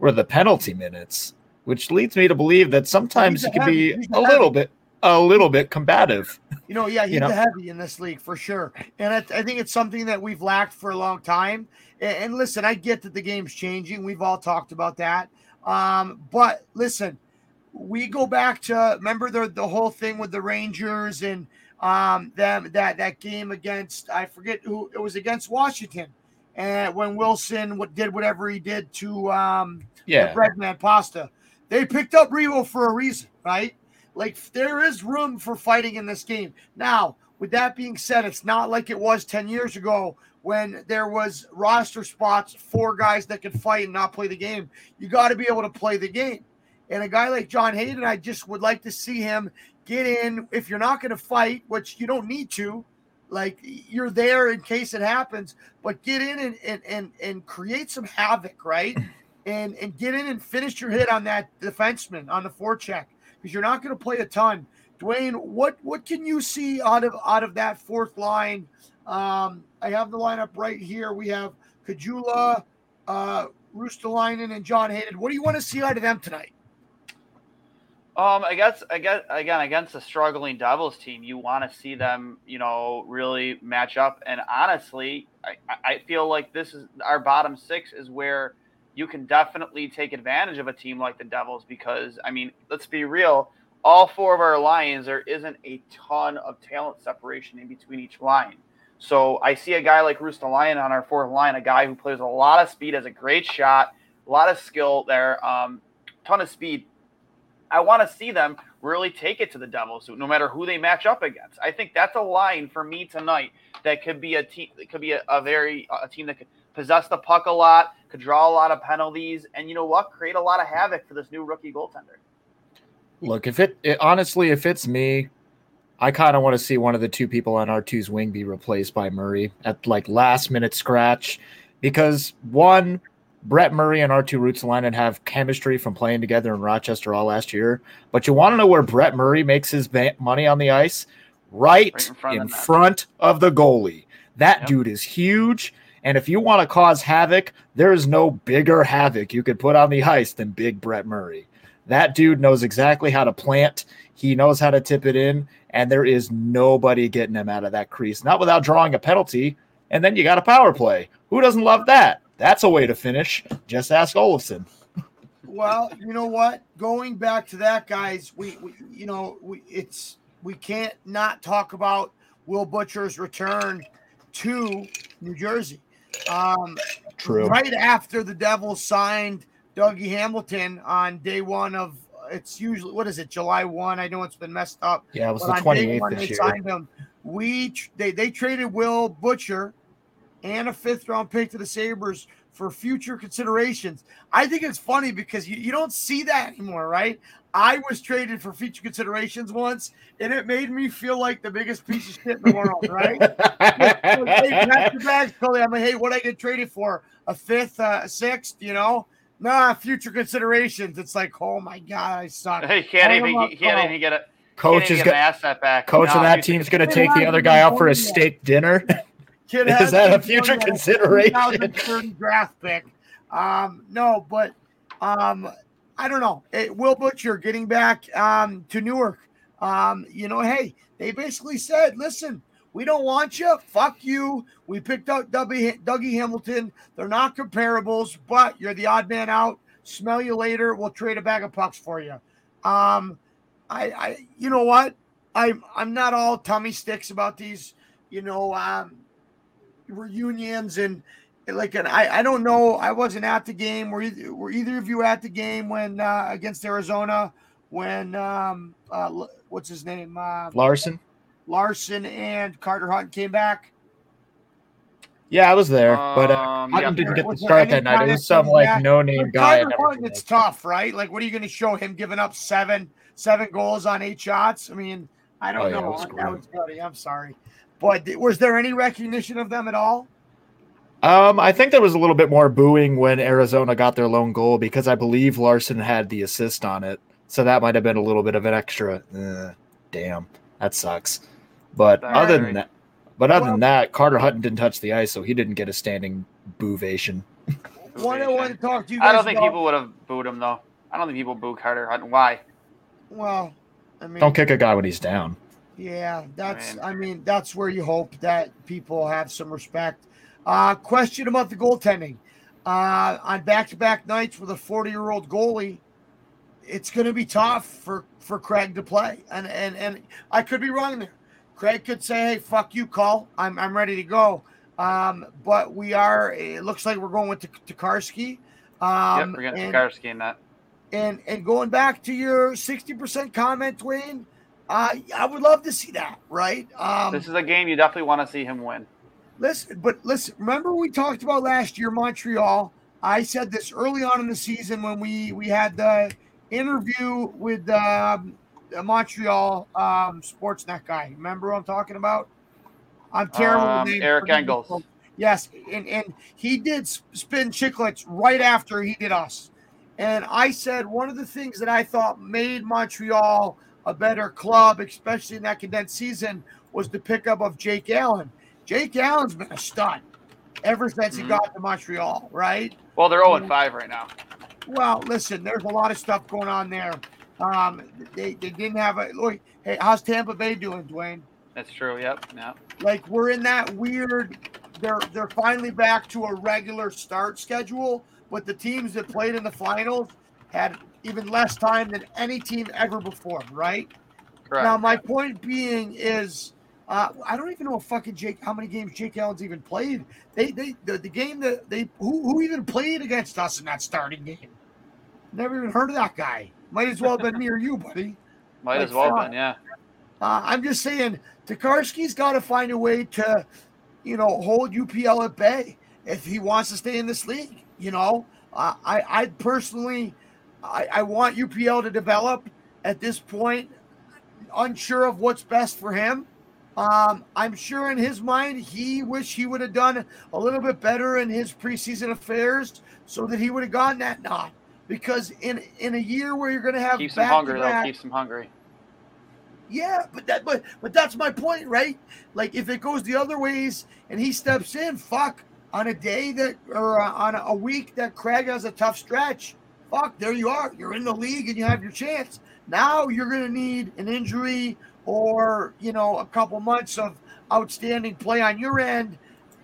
were the penalty minutes, which leads me to believe that sometimes he can be heavy- he's a a little bit. A little bit combative. You know, yeah, he's You know? heavy in this league for sure, and I, I think it's something that we've lacked for a long time. And, and listen, I get that the game's changing. We've all talked about that. Um, but listen, we go back to remember the the whole thing with the Rangers and um them that that game against I forget who it was against Washington, and when Wilson what did whatever he did to um Yeah. the Breadman pasta. They picked up Revo for a reason, right? Like there is room for fighting in this game. Now, with that being said, it's not like it was 10 years ago when there was roster spots, for guys that could fight and not play the game. You got to be able to play the game. And a guy like John Hayden, I just would like to see him get in. If you're not going to fight, which you don't need to, like you're there in case it happens, but get in and and and, and create some havoc, right? And and get in and finish your hit on that defenseman on the forecheck because you're not going to play a ton. Duane, what what can you see out of out of that fourth line? Um, I have the lineup right here. We have Kajula, uh, and John Hayden. What do you want to see out of them tonight? Um, I guess, I guess, again, against a struggling Devils team, you want to see them, you know, really match up. And honestly, I, I feel like this is our bottom six is where you can definitely take advantage of a team like the Devils because, I mean, let's be real, all four of our lines, there isn't a ton of talent separation in between each line. So I see a guy like Ruotsalainen on our fourth line, a guy who plays a lot of speed, has a great shot, a lot of skill there, um, ton of speed. I want to see them really take it to the Devils, no matter who they match up against. I think that's a line for me tonight that could be a team, that could be a, a very a team that could possess the puck a lot, could draw a lot of penalties, and you know what, create a lot of havoc for this new rookie goaltender. Look, if it, it honestly, if it's me, I kind of want to see one of the two people on R2's wing be replaced by Murray at like last minute scratch because one, Brett Murray and R2 Ruotsalainen have chemistry from playing together in Rochester all last year. But you want to know where Brett Murray makes his ba- money on the ice? Right, Right in front in of the front of the goalie. That Yep. dude is huge. And if you want to cause havoc, there is no bigger havoc you could put on the ice than Big Brett Murray. That dude knows exactly how to plant. He knows how to tip it in, and there is nobody getting him out of that crease, not without drawing a penalty. And then you got a power play. Who doesn't love that? That's a way to finish. Just ask Olofsson. Well, you know what? Going back to that, guys, we, we you know, we it's we can't not talk about Will Butcher's return to New Jersey. Um, True. right after the Devils signed Dougie Hamilton on day one of it's usually what is it July one? I know it's been messed up. Yeah, it was but the on twenty day eighth one this they year. signed him. We they they traded Will Butcher and a fifth round pick to the Sabres for future considerations. I think it's funny because you, you don't see that anymore, right? I was traded for future considerations once, and it made me feel like the biggest piece of shit in the world, right? hey, pack your bags, Cully. I'm like, hey, what I get traded for? A fifth, uh, a sixth, you know? Nah, future considerations. It's like, oh my god, I suck. He can't even, don't he can't even get a Coach is even get going an asset back. coach No, of that he's- team's going to take the other guy out for a steak dinner. Kid Is has that a future consideration? draft pick. Um, no, but um, I don't know. It, Will Butcher getting back um, to Newark. Um, you know, hey, they basically said, listen, we don't want you. Fuck you. We picked out Dougie, Dougie Hamilton. They're not comparables, but you're the odd man out. Smell you later. We'll trade a bag of pucks for you. Um, I, I, you know what? I'm, I'm not all tummy sticks about these, you know, um, reunions and like an I, I don't know I wasn't at the game were either, were either of you at the game when uh, against Arizona when um uh, what's his name uh, Larsson. Larsson and Carter Hutton came back Yeah, I was there, but uh, Um, Hutton yeah. didn't get the start that night. It was some like that- no name guy. Carter Hutton it's tough right like what are you going to show him giving up seven seven goals on eight shots I mean I don't Oh, yeah, it know was that was gutty. I'm sorry but was there any recognition of them at all Um, I think there was a little bit more booing when Arizona got their lone goal because I believe Larsson had the assist on it, so that might have been a little bit of an extra. Uh, damn, that sucks. But Sorry. other than that, but other Well- than that, Carter Hutton didn't touch the ice, so he didn't get a standing boovation. one I want to talk to you guys I don't think about- people would have booed him though. I don't think people boo Carter Hutton. Why? Well, I mean, Don't kick a guy when he's down. Yeah, that's. I mean, that's where you hope that people have some respect. Uh, question about the goaltending. Uh, on back-to-back nights with a 40-year-old goalie, it's going to be tough for for Craig to play, and and and I could be wrong there. Craig could say, "Hey, fuck you, call. I'm I'm ready to go." Um, but we are. It looks like we're going with Tokarski. Um, yep, we're getting and- in that. and and going back to your 60% comment, Duane, uh, I would love to see that, right? Um, This is a game you definitely want to see him win. listen, but listen, remember we talked about last year, Montreal. I said this early on in the season when we we had the interview with um, the Montreal um, Sportsnet guy. Remember what I'm talking about? I'm terrible. with Um, names. Eric Engels. Yes, and and he did spin chicklets right after he did us. And I said one of the things that I thought made Montreal a better club, especially in that condensed season, was the pickup of Jake Allen. Jake Allen's been a stud ever since he Mhm. got to Montreal, right? Well, they're 0 5 right now. Well, listen, there's a lot of stuff going on there. Um, they, they didn't have a look. Hey, how's Tampa Bay doing, Duane? That's true. Yep. Yep. Like we're in that weird. They're they're finally back to a regular start schedule, but the teams that played in the finals had even less time than any team ever before, right? Correct. Now, my point being is, uh, I don't even know if fucking Jake how many games Jake Allen's even played. They they the, the game that they who who even played against us in that starting game. Never even heard of that guy. Might as well have been me or you, buddy. Might like as well fraud. been. Yeah. Uh, I'm just saying, Tokarski's got to find a way to, you know, hold UPL at bay if he wants to stay in this league. You know, uh, I, I personally, I, I want UPL to develop at this point. Unsure of what's best for him. Um, I'm sure in his mind he wish he would have done a little bit better in his preseason affairs so that he would have gotten that nod. Because in in a year where you're going to have Keeps him hungry though. Keeps him hungry. yeah, but that but but that's my point, right? Like if it goes the other ways and he steps in, fuck, on a day that or on a week that Craig has a tough stretch, fuck, there you are. You're in the league and you have your chance. Now you're going to need an injury or, you know, a couple months of outstanding play on your end.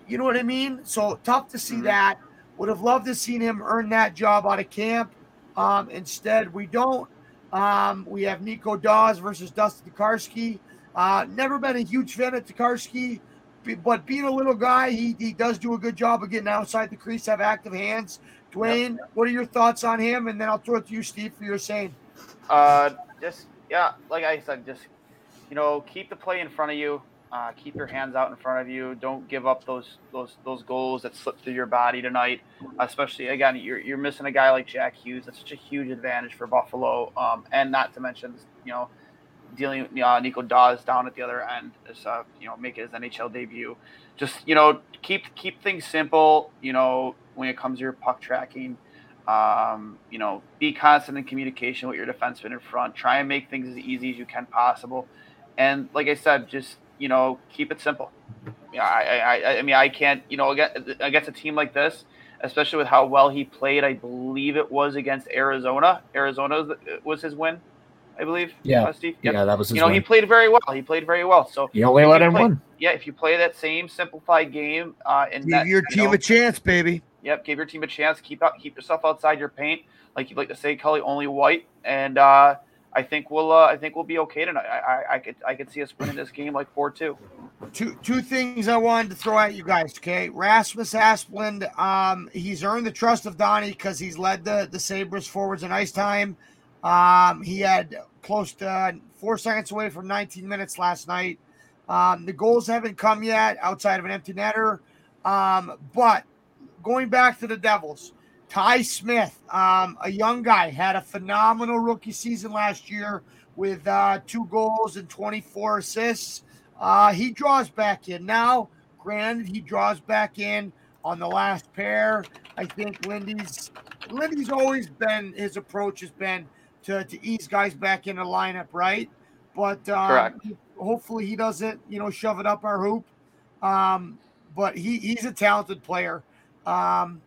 You know what I mean? So tough to see Mhm. that. Would have loved to seen him earn that job out of camp. Um, instead, we don't. Um, we have Nico Daws versus Dustin Tokarski. Uh, never been a huge fan of Tokarski, but being a little guy, he, he does do a good job of getting outside the crease, have active hands. Duane, what are your thoughts on him? And then I'll throw it to you, Steve, for your saying. Uh, just yeah, like I said, just you know, keep the play in front of you. Uh, keep your hands out in front of you. Don't give up those those those goals that slip through your body tonight. Especially again, you're you're missing a guy like Jack Hughes. That's such a huge advantage for Buffalo. Um, and not to mention, you know, dealing with uh, Nico Daws down at the other end is uh, you know make his NHL debut. Just you know, keep keep things simple. You know, when it comes to your puck tracking. Um, you know, be constant in communication with your defenseman in front. Try and make things as easy as you can possible. And like I said, just you know, keep it simple. Yeah, I, I, I mean, I can't, you know, against, against a team like this, especially with how well he played. I believe it was against Arizona. Arizona was- was his win, I believe. Yeah. uh, Steve. Yep. Yeah, that was his You know, he played very well. He played very well. So You only let him play- win. Yeah, if you play that same simplified game, uh, in Give that, your you team know, a chance, baby. Yep, give your team a chance. Keep out, keep yourself outside your paint, like you'd like to say, Cully. Only white, and uh, I think we'll, uh, I think we'll be okay tonight. I, I, I could, I could see us winning this game like four two. Two two things I wanted to throw at you guys. Okay, Rasmus Asplund. Um, he's earned the trust of Donnie because he's led the the Sabres forwards in ice time. Um, he had close to four seconds away from 19 minutes last night. Um, the goals haven't come yet outside of an empty netter. Um, but going back to the Devils, Ty Smith, um, a young guy, had a phenomenal rookie season last year with uh, two goals and 24 assists. Uh, he draws back in now. Granted, he draws back in on the last pair. I think Lindy's Lindy's always been his approach has been to, to ease guys back in the lineup, right? But um, Correct. hopefully he doesn't, you know, shove it up our hoop. Um, but he, he's a talented player. Um,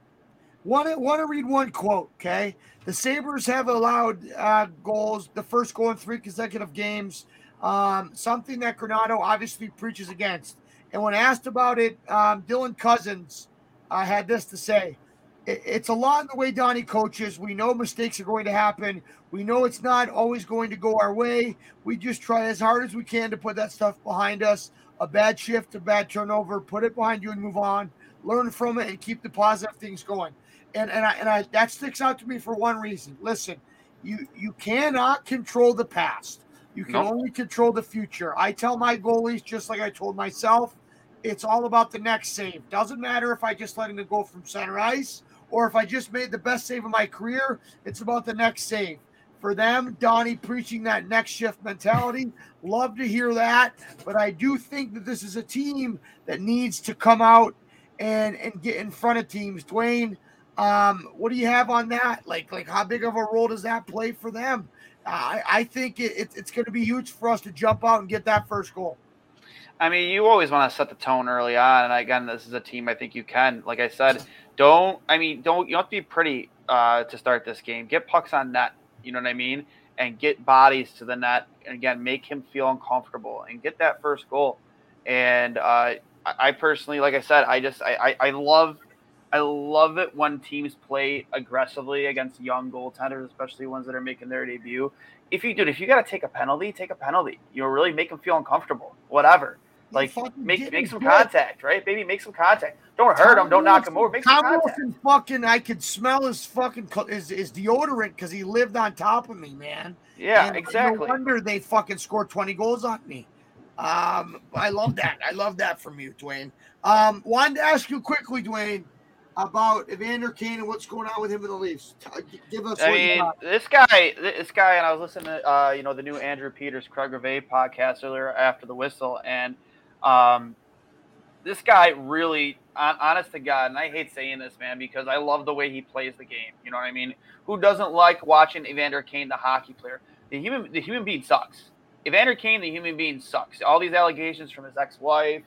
Want to want to read one quote? Okay, the Sabres have allowed uh, goals, the first goal in three consecutive games. Um, something that Granato obviously preaches against. And when asked about it, um, Dylan Cozens uh, had this to say it's a lot in the way Donnie coaches. We know mistakes are going to happen. We know it's not always going to go our way. We just try as hard as we can to put that stuff behind us. A bad shift, a bad turnover, put it behind you and move on. Learn from it and keep the positive things going. And and I, and I that sticks out to me for one reason. Listen, you you cannot control the past. You can nope. only control the future. I tell my goalies just like I told myself, it's all about the next save. Doesn't matter if I just let him go from center ice or if I just made the best save of my career, it's about the next save. For them, Donnie preaching that next shift mentality. Love to hear that. But I do think that this is a team that needs to come out and, and get in front of teams. Duane, um, what do you have on that? Like, like how big of a role does that play for them? I, I think it, it, it's going to be huge for us to jump out and get that first goal. I mean, you always want to set the tone early on, and again, this is a team I think you can. Like I said, don't. I mean, don't. You don't have to be pretty uh, to start this game. Get pucks on net. You know what I mean? And get bodies to the net. And again, make him feel uncomfortable and get that first goal. And uh, I personally, like I said, I just I, I, I love I love it when teams play aggressively against young goaltenders, especially ones that are making their debut. If you do, if you got to take a penalty, take a penalty. You know, really make them feel uncomfortable. Whatever. Like make make some contact, right? Baby, make some contact. Don't hurt Tom him. Don't knock him over. Make Tom some contact. fucking, I could smell his fucking his, his deodorant because he lived on top of me, man. Yeah, and exactly. No wonder they fucking scored twenty goals on me. Um, I love that. I love that from you, Duane. Um, wanted to ask you quickly, Duane, about Evander Kane and what's going on with him in the Leafs. Give us. I mean, this guy, this guy, and I was listening to uh, you know the new Andrew Peters Craig Rivet podcast earlier after the whistle, and um, this guy really, honest to God, and I hate saying this, man, because I love the way he plays the game. You know what I mean? Who doesn't like watching Evander Kane, the hockey player? The human, the human being sucks. Evander Kane, the human being sucks. All these allegations from his ex-wife,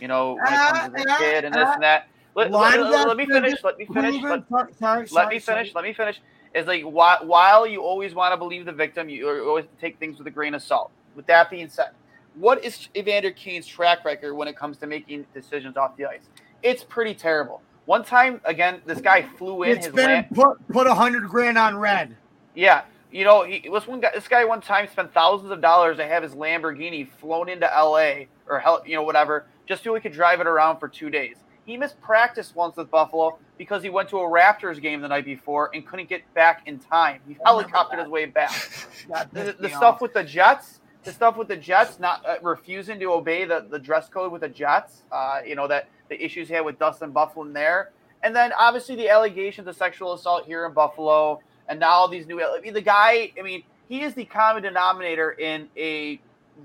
you know, when it comes to the uh, kid and this and that. Let, let, let, let me finish. Let me finish. Let, sorry, let me finish. Let me finish. Is like while you always want to believe the victim, you always take things with a grain of salt. With that being said, what is Evander Kane's track record when it comes to making decisions off the ice? It's pretty terrible. One time, again, this guy flew in. It's his been land- put put a hundred grand on red. Yeah, you know, he was one guy. This guy one time spent thousands of dollars to have his Lamborghini flown into L.A. or hell, you know, whatever, just so he could drive it around for two days. He missed practice once with Buffalo because he went to a Raptors game the night before and couldn't get back in time. He helicoptered his way back. the, the stuff with the Jets, the stuff with the Jets not uh, refusing to obey the, the dress code with the Jets, uh, you know, that the issues he had with Dustin Byfuglien there. And then obviously the allegations of sexual assault here in Buffalo. And now all these new, I mean, the guy, I mean, he is the common denominator in a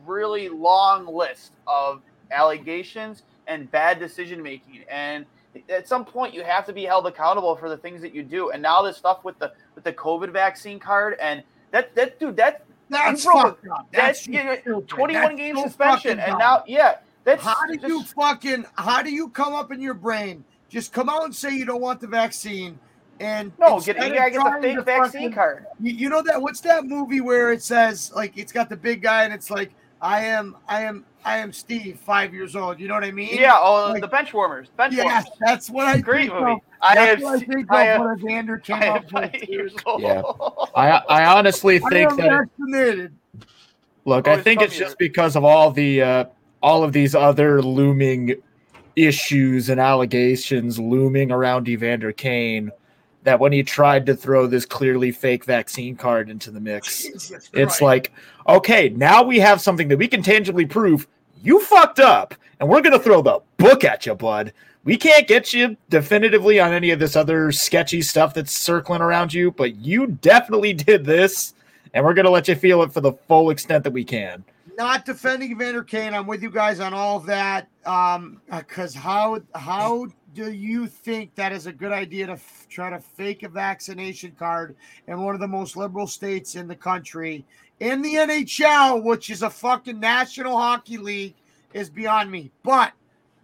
really long list of allegations and bad decision making. And at some point you have to be held accountable for the things that you do. And now this stuff with the with the COVID vaccine card and that that dude that that's fucked up. That's, that's you know, 21 game suspension, and now yeah. That's how do just, you fucking how do you come up in your brain? Just come out and say you don't want the vaccine, and no, get you gotta get the fake vaccine fucking, card. You, you know that what's that movie where it says like it's got the big guy and it's like I am I am I am Steve, five years old. You know what I mean? Yeah. Oh, like, the bench warmers. Bench yeah, warmers. that's what I Great think movie. Of. I that's have, what I think I of have, Evander came I up with. Years old. Yeah. I I honestly think that. Vaccinated. Look, I think it's just because of all the uh, all of these other looming issues and allegations looming around Evander Kane that when he tried to throw this clearly fake vaccine card into the mix, Jesus it's Christ. like, okay, now we have something that we can tangibly prove you fucked up, and we're gonna throw the book at you, bud. We can't get you definitively on any of this other sketchy stuff that's circling around you, but you definitely did this, and we're gonna let you feel it for the full extent that we can. Not defending Evander Kane. I'm with you guys on all of that. Um, because how how do you think that is a good idea to f- try to fake a vaccination card in one of the most liberal states in the country in the NHL, which is a fucking national hockey league, is beyond me. But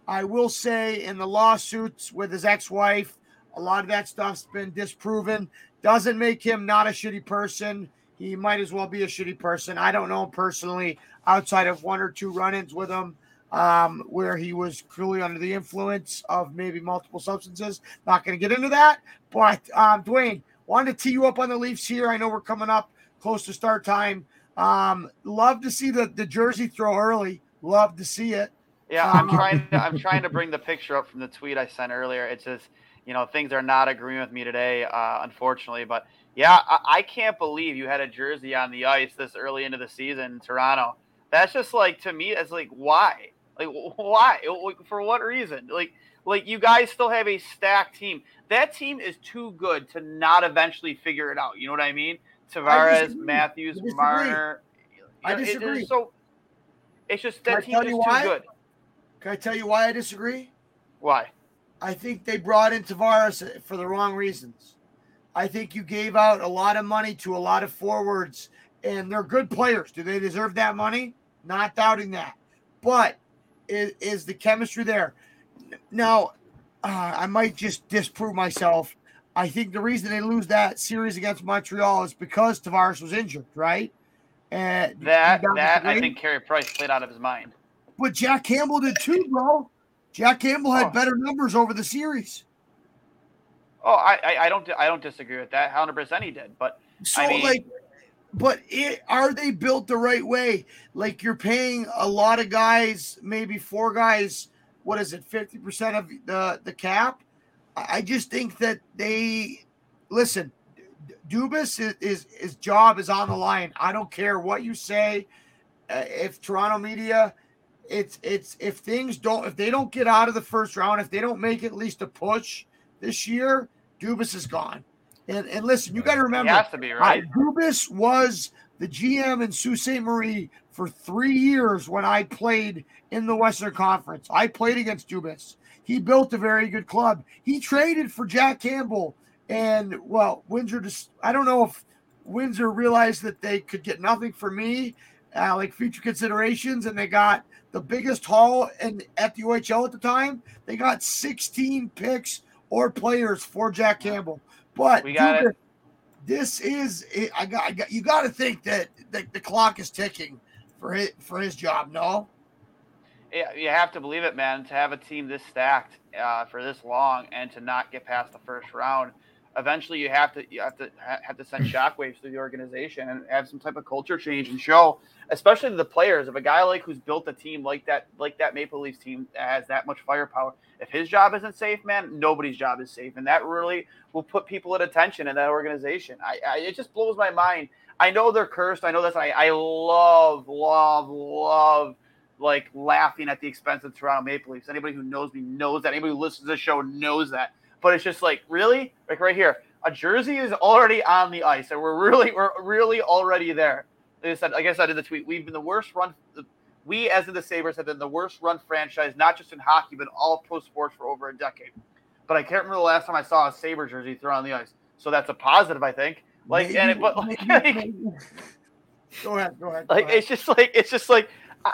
I will say, in the lawsuits with his ex-wife, A lot of that stuff's been disproven. Doesn't make him not a shitty person. He might as well be a shitty person. I don't know him personally outside of one or two run ins with him um, where he was clearly under the influence of maybe multiple substances. Not going to get into that. But um, Duane, wanted to tee you up on the Leafs here. I know we're coming up close to start time. Um, love to see the, the jersey throw early. Love to see it. Yeah, I'm um, trying. To, I'm trying to bring the picture up from the tweet I sent earlier. It says, you know, things are not agreeing with me today, uh, unfortunately. But yeah, I, I, can't believe you had a jersey on the ice this early into the season in Toronto. That's just like to me, it's like why? Like why? For what reason? Like like you guys still have a stacked team. That team is too good to not eventually figure it out. You know what I mean? Tavares, Matthews, Marner. I disagree. It, so it's just that team is too why? good. Can I tell you why I disagree? Why? I think they brought in Tavares for the wrong reasons. I think you gave out a lot of money to a lot of forwards, and they're good players. Do they deserve that money? Not doubting that. But is, is the chemistry there? Now, uh, I might just disprove myself. I think the reason they lose that series against Montreal is because Tavares was injured, right? And that that I think Carey Price played out of his mind. But Jack Campbell did too, bro. Jack Campbell had oh. better numbers over the series. Oh, I, I, I don't I don't disagree with that. Hundred percent, he did. But so I mean, like, but it, are they built the right way? Like you're paying a lot of guys, maybe four guys. What is it? Fifty percent of the the cap. I just think that they listen. Dubas is, is his job is on the line. I don't care what you say. Uh, if Toronto media, it's it's if things don't if they don't get out of the first round, if they don't make at least a push this year, Dubas is gone. And and listen, you got to remember, has to be right. Dubas was the GM in Sault Ste. Marie for three years when I played in the Western Conference. I played against Dubas. He built a very good club. He traded for Jack Campbell and well, Windsor just I don't know if Windsor realized that they could get nothing for me, uh, like future considerations, and they got the biggest haul in at the OHL at the time. They got 16 picks or players for Jack Campbell. But we got dude, it. This is I got, I got you got to think that the, the clock is ticking for his for his job. No. Yeah, you have to believe it, man. To have a team this stacked uh, for this long and to not get past the first round eventually you have to you have to have to send hmm. shockwaves through the organization and have some type of culture change and show, especially to the players, if a guy like who's built a team like that, like that Maple Leafs team that has that much firepower, if his job isn't safe, man, nobody's job is safe, and that really will put people at attention in that organization. I, I it just blows my mind. I know they're cursed. I know that's I, I love, love, love like laughing at the expense of Toronto Maple Leafs. Anybody who knows me knows that. Anybody who listens to the show knows that but it's just like really like right here a jersey is already on the ice and we're really we're really already there like i said like i said in the tweet we've been the worst run we as in the sabres have been the worst run franchise not just in hockey but all pro sports for over a decade but i can't remember the last time i saw a Sabre jersey thrown on the ice so that's a positive i think like and it but like, go ahead go ahead like ahead. it's just like it's just like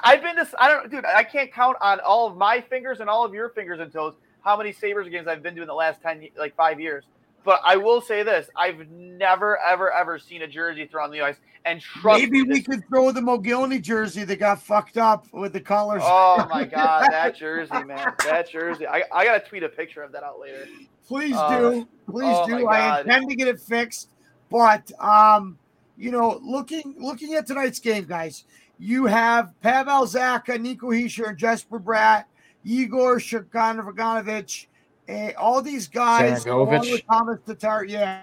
I've been this. I don't, dude. I can't count on all of my fingers and all of your fingers and toes how many Sabres games I've been to in the last 10, like five years. But I will say this: I've never, ever, ever seen a jersey thrown on the ice. And trust maybe me, we could throw the Mogilny jersey that got fucked up with the colors. Oh my god, that jersey, man, that jersey! I, I gotta tweet a picture of that out later. Please uh, do, please oh do. I intend to get it fixed, but um, you know, looking looking at tonight's game, guys, you have Pavel Zacha, Nico Hischier, and Jesper Bratt Yegor Sharangovich, uh, all these guys, along with Thomas Tatar, yeah,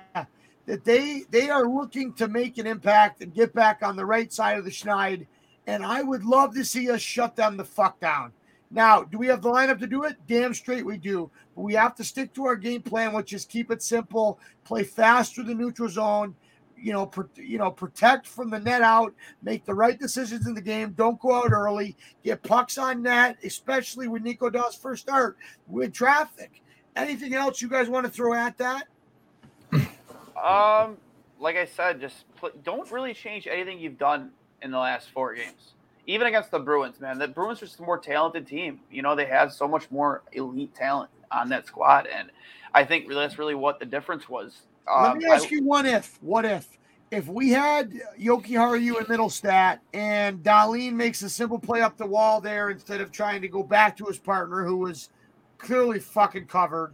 that they they are looking to make an impact and get back on the right side of the schneid. And I would love to see us shut them the fuck down. Now, do we have the lineup to do it? Damn straight we do. But we have to stick to our game plan, which is keep it simple, play fast through the neutral zone, you know, pro, you know, protect from the net out, make the right decisions in the game. Don't go out early. Get pucks on net, especially with Nico Daws first start with traffic. Anything else you guys want to throw at that? Um, like I said, just put, don't really change anything you've done in the last four games. Even against the Bruins, man, the Bruins are just a more talented team. You know, they have so much more elite talent. on that squad, and I think that's really what the difference was. Let Um, me ask I- you one if. What if? If we had Jokiharju and Mittelstadt and Dahlin makes a simple play up the wall there instead of trying to go back to his partner who was clearly fucking covered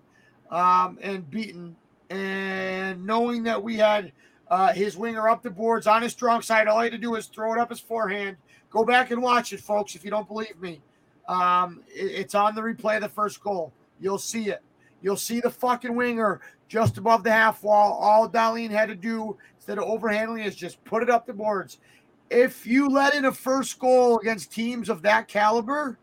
um, and beaten, and knowing that we had uh, his winger up the boards on his strong side, all he had to do was throw it up his forehand. Go back and watch it, folks, if you don't believe me. Um, it- it's on the replay of the first goal. You'll see it. You'll see the fucking winger just above the half wall. All Dahlin had to do instead of overhandling is just put it up the boards. If you let in a first goal against teams of that caliber,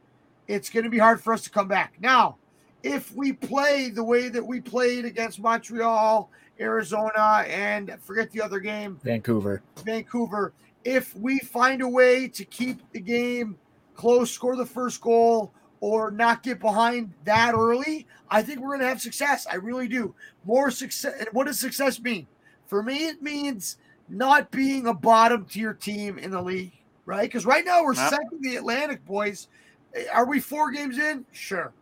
it's going to be hard for us to come back. Now, if we play the way that we played against Montreal, Arizona, and forget the other game, Vancouver. Vancouver, if we find a way to keep the game close, score the first goal, or not get behind that early, I think we're going to have success. I really do. More success. And what does success mean? For me, it means not being a bottom tier team in the league, right? Because right now we're Yep. second the Atlantic, boys. Are we four games in? Sure.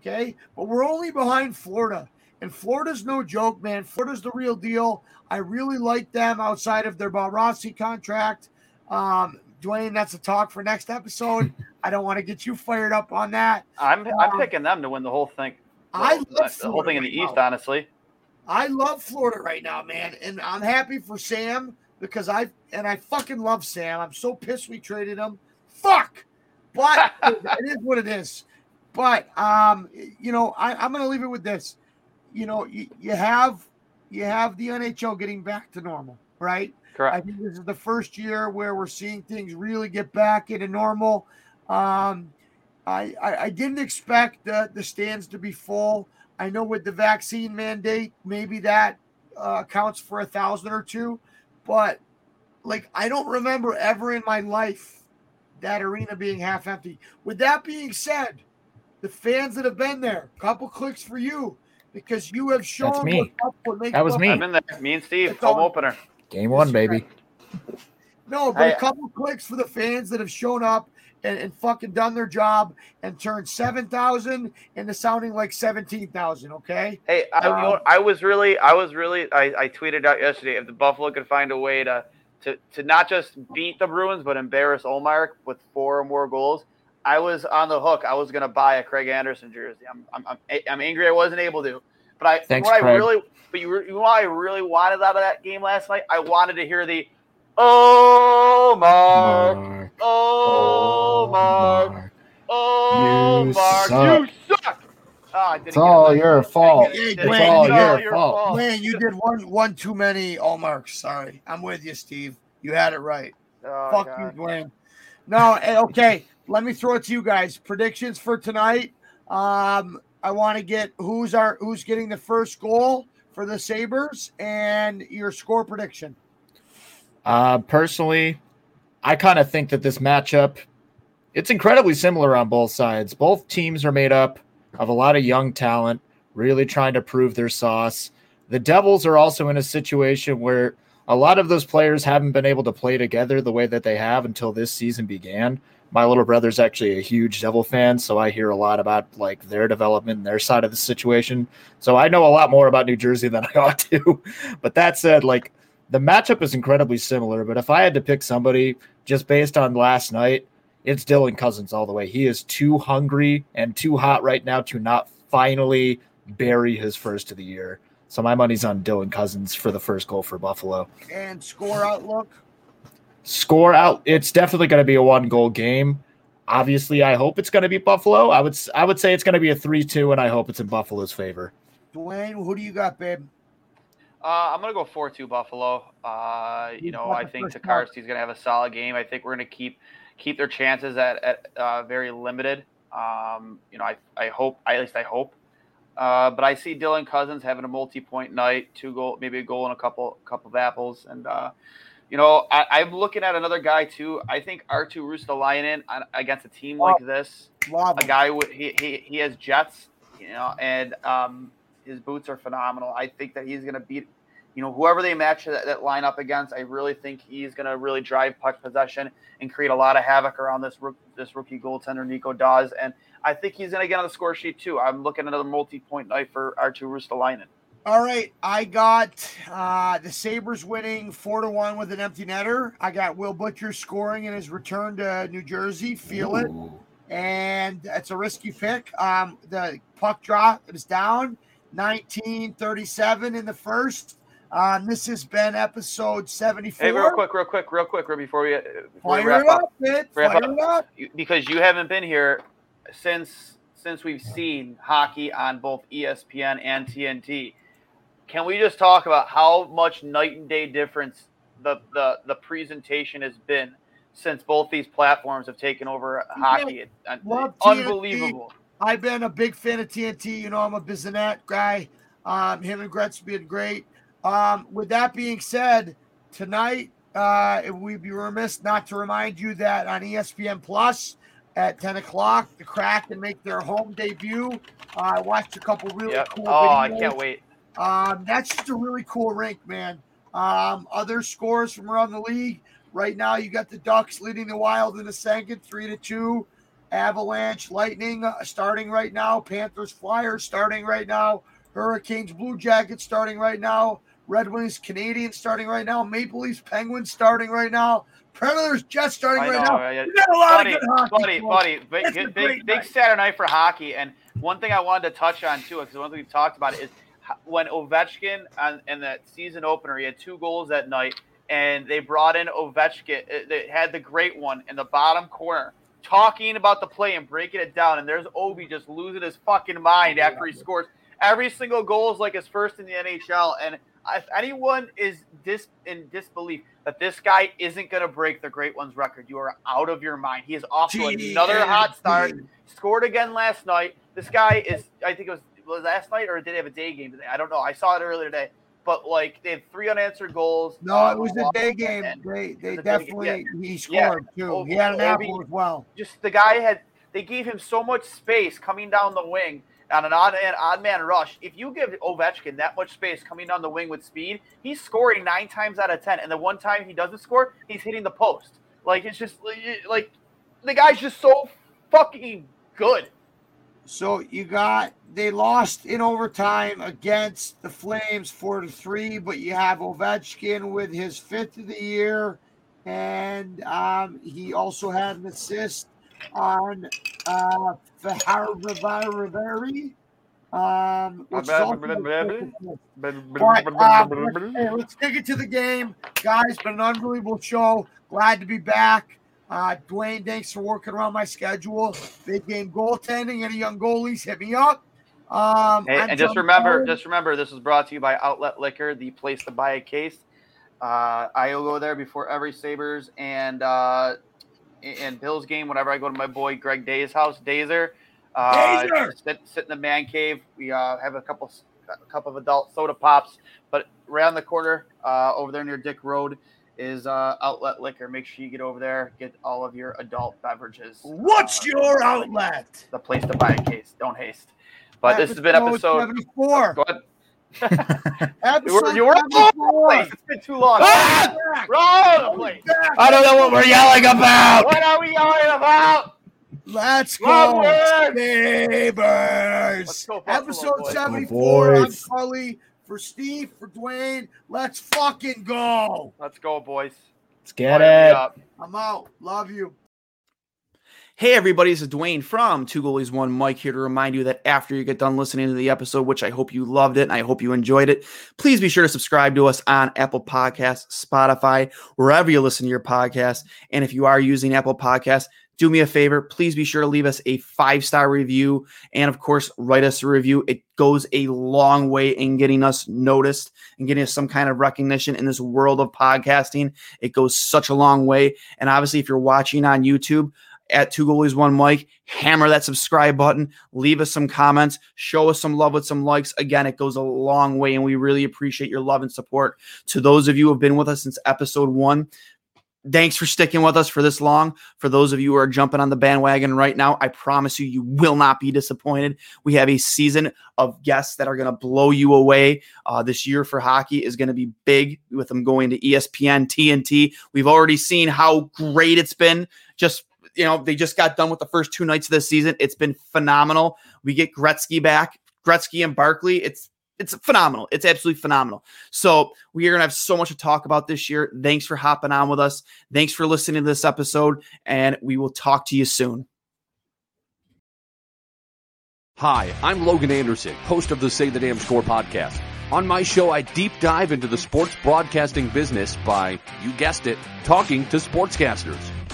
Okay. But we're only behind Florida. And Florida's no joke, man. Florida's the real deal. I really like them outside of their Bobrovsky contract. Um, Duane, that's a talk for next episode. I don't want to get you fired up on that. I'm I'm Um, picking them to win the whole thing. I love the whole thing in the East, now. honestly. I love Florida right now, man, and I'm happy for Sam because I and I fucking love Sam. I'm so pissed we traded him. Fuck, but it is what it is. But um, you know, I, I'm gonna leave it with this. You know, you, you have you have the NHL getting back to normal, right? Correct. I think this is the first year where we're seeing things really get back into normal. Um, I, I, I didn't expect the, the stands to be full. I know with the vaccine mandate, maybe that uh, accounts for a thousand or two, but like I don't remember ever in my life that arena being half empty. With that being said, the fans that have been there, couple clicks for you because you have shown me. what- what makes That was Buffalo- me. I'm in there. Me and Steve, It's home on. opener. Game one, baby. No, but Hey, a couple clicks for the fans that have shown up and, and fucking done their job and turned seven thousand into sounding like seventeen thousand. Okay, Hey, I, you know, Um. I was really, I was really, I, I tweeted out yesterday if the Buffalo could find a way to, to, to not just beat the Bruins but embarrass Ullmark with four or more goals. I was on the hook. I was gonna buy a Craig Anderson jersey. I'm, I'm, I'm, I'm angry I wasn't able to. But I, Thanks, what I Craig. really, but you, you know what I really wanted out of that game last night? I wanted to hear the, oh Mark, Mark. oh Mark, oh You Mark, suck. you suck. Oh, It's all it. your fault. Hey, It's Duane, all you know, your fault. man, you did one one too many all marks. Sorry, I'm with you, Steve. You had it right. Oh, Fuck God. you, Duane. No, eh, okay. Let me throw it to you guys. Predictions for tonight. Um, I want to get who's our who's getting the first goal for the Sabres and your score prediction. Uh, personally, I kind of think that this matchup, it's incredibly similar on both sides. Both teams are made up of a lot of young talent, really trying to prove their sauce. The Devils are also in a situation where a lot of those players haven't been able to play together the way that they have until this season began. My little brother's actually a huge Devil fan, so I hear a lot about like their development and their side of the situation. So I know a lot more about New Jersey than I ought to. But that said, like the matchup is incredibly similar, but if I had to pick somebody just based on last night, it's Dylan Cozens all the way. He is too hungry and too hot right now to not finally bury his first of the year. So my money's on Dylan Cozens for the first goal for Buffalo. And score outlook. Score out, it's definitely going to be a one goal game. Obviously, I hope it's going to be Buffalo. I would I would say it's going to be a 3-2 and I hope it's in Buffalo's favor. Duane, who do you got, babe? Uh, I'm gonna go four two Buffalo. Uh, you know, I think first mark? Gonna have a solid game. I think we're gonna keep keep their chances at, at uh, very limited. Um, you know, I I hope at least I hope. Uh, but I see Dylan Cozens having a multi-point night, two goal, maybe a goal and a couple couple of apples, and uh, you know, I, I'm looking at another guy too. I think Arttu Ruotsalainen on- against a team like this Love a guy with he, he he has jets, you know, and um, his boots are phenomenal. I think that he's gonna beat you know, whoever they match that, that line up against, I really think he's going to really drive puck possession and create a lot of havoc around this this rookie goaltender Nico Daws, and I think he's going to get on the score sheet too. I'm looking at another multi-point night for Artturi Ruotsalainen. All right, I got uh, the Sabres winning four to one with an empty netter. I got Will Butcher scoring in his return to New Jersey. Feel Ooh. it, and it's a risky pick. Um, the puck drop is down, 1937 in the first. Um, this has been episode 74. Hey, real quick, real quick, real quick, before we, before Fire we wrap up, up, Fire up, up. because you haven't been here since since we've seen hockey on both ESPN and TNT can we just talk about how much night and day difference the the, the presentation has been since both these platforms have taken over hockey? Love Unbelievable. TNT. I've been a big fan of TNT. You know, I'm a Bissonnette guy. Um, him and Gretz been great. Um, with that being said, tonight uh, we'd be remiss not to remind you that on ESPN Plus at 10 o'clock, the Crack Kraken make their home debut. Uh, I watched a couple really yep. cool. Oh, videos. I can't wait. Um, that's just a really cool rink, man. Um, other scores from around the league. Right now, you got the Ducks leading the Wild in the second, three to two. Avalanche, Lightning uh, starting right now. Panthers, Flyers starting right now. Hurricanes, Blue Jackets starting right now. Red Wings, Canadiens starting right now. Maple Leafs, Penguins starting right now. Predators, Jets starting right now. Yeah. You got a lot buddy, of good hockey. Buddy, buddy, big, big, big Saturday night for hockey. And one thing I wanted to touch on too, because one thing we've talked about is when Ovechkin on, in that season opener, he had two goals that night, and they brought in Ovechkin. Uh, they had the great one in the bottom corner, talking about the play and breaking it down. And there's Ovi just losing his fucking mind after he scores. Every single goal is like his first in the NHL. And if anyone is dis in disbelief that this guy isn't going to break the Great Ones record, you are out of your mind. He is off to another hot start. Scored again last night. This guy is, I think it was was last night or did he have a day game today? I don't know. I saw it earlier today. But like they had three unanswered goals. No, uh, it was a day game. They they definitely yeah. he scored yeah. too. he had an apple as well. Just the guy had they gave him so much space coming down the wing on an odd man, odd man rush. If you give Ovechkin that much space coming down the wing with speed, he's scoring nine times out of ten. And the one time he doesn't score, he's hitting the post. Like it's just like the guy's just so fucking good. So you got they lost in overtime against the Flames four to three, but you have Ovechkin with his fifth of the year, and um, he also had an assist on uh, Fehervary. Um, but, um, let's take it to the game, guys. Been an unbelievable show. Glad to be back. Uh, Duane, thanks for working around my schedule. Big game goaltending. Any young goalies, hit me up. Um, hey, and just remember, just remember, this is brought to you by Outlet Liquor, the place to buy a case. Uh, I go there before every Sabres and uh, and Bills game. Whenever I go to my boy Greg Day's house, Dazer, uh, sit, sit in the man cave. We uh, have a couple a couple of adult soda pops, but around the corner uh, over there near Dick Road is uh, Outlet Liquor. Make sure you get over there, get all of your adult beverages. What's uh, your outlet? The place to buy a case. Don't haste. But episode this has been episode 74. Go ahead. episode you were, you place. It's been too long. Ah! Wrong place. I don't know what we're yelling about. What are we yelling about? Let's go, neighbors. Let's go, Episode 74. I'm Cully for Steve, for Duane. Let's fucking go. Let's go, boys. Let's get it. I'm out. Love you. Hey, everybody, this is Duane from Two Goalies One Mic here to remind you that after you get done listening to the episode, which I hope you loved it and I hope you enjoyed it, please be sure to subscribe to us on Apple Podcasts, Spotify, wherever you listen to your podcast. And if you are using Apple Podcasts, do me a favor, please be sure to leave us a five star review and, of course, write us a review. It goes a long way in getting us noticed and getting us some kind of recognition in this world of podcasting. It goes such a long way. And obviously, if you're watching on YouTube, at Two Goalies One Mic. Hammer that subscribe button. Leave us some comments. Show us some love with some likes. Again, it goes a long way, and we really appreciate your love and support. To those of you who have been with us since episode one, thanks for sticking with us for this long. For those of you who are jumping on the bandwagon right now, I promise you, you will not be disappointed. We have a season of guests that are going to blow you away. Uh, this year for hockey is going to be big with them going to ESPN, TNT. We've already seen how great it's been. Just you know, they just got done with the first two nights of the season. It's been phenomenal. We get Gretzky back, Gretzky and Barkley. It's it's phenomenal. It's absolutely phenomenal. So we are gonna have so much to talk about this year. Thanks for hopping on with us. Thanks for listening to this episode, and we will talk to you soon. Hi, I'm Logan Anderson, host of the Say the Damn Score podcast. On my show, I deep dive into the sports broadcasting business by, you guessed it, talking to sportscasters.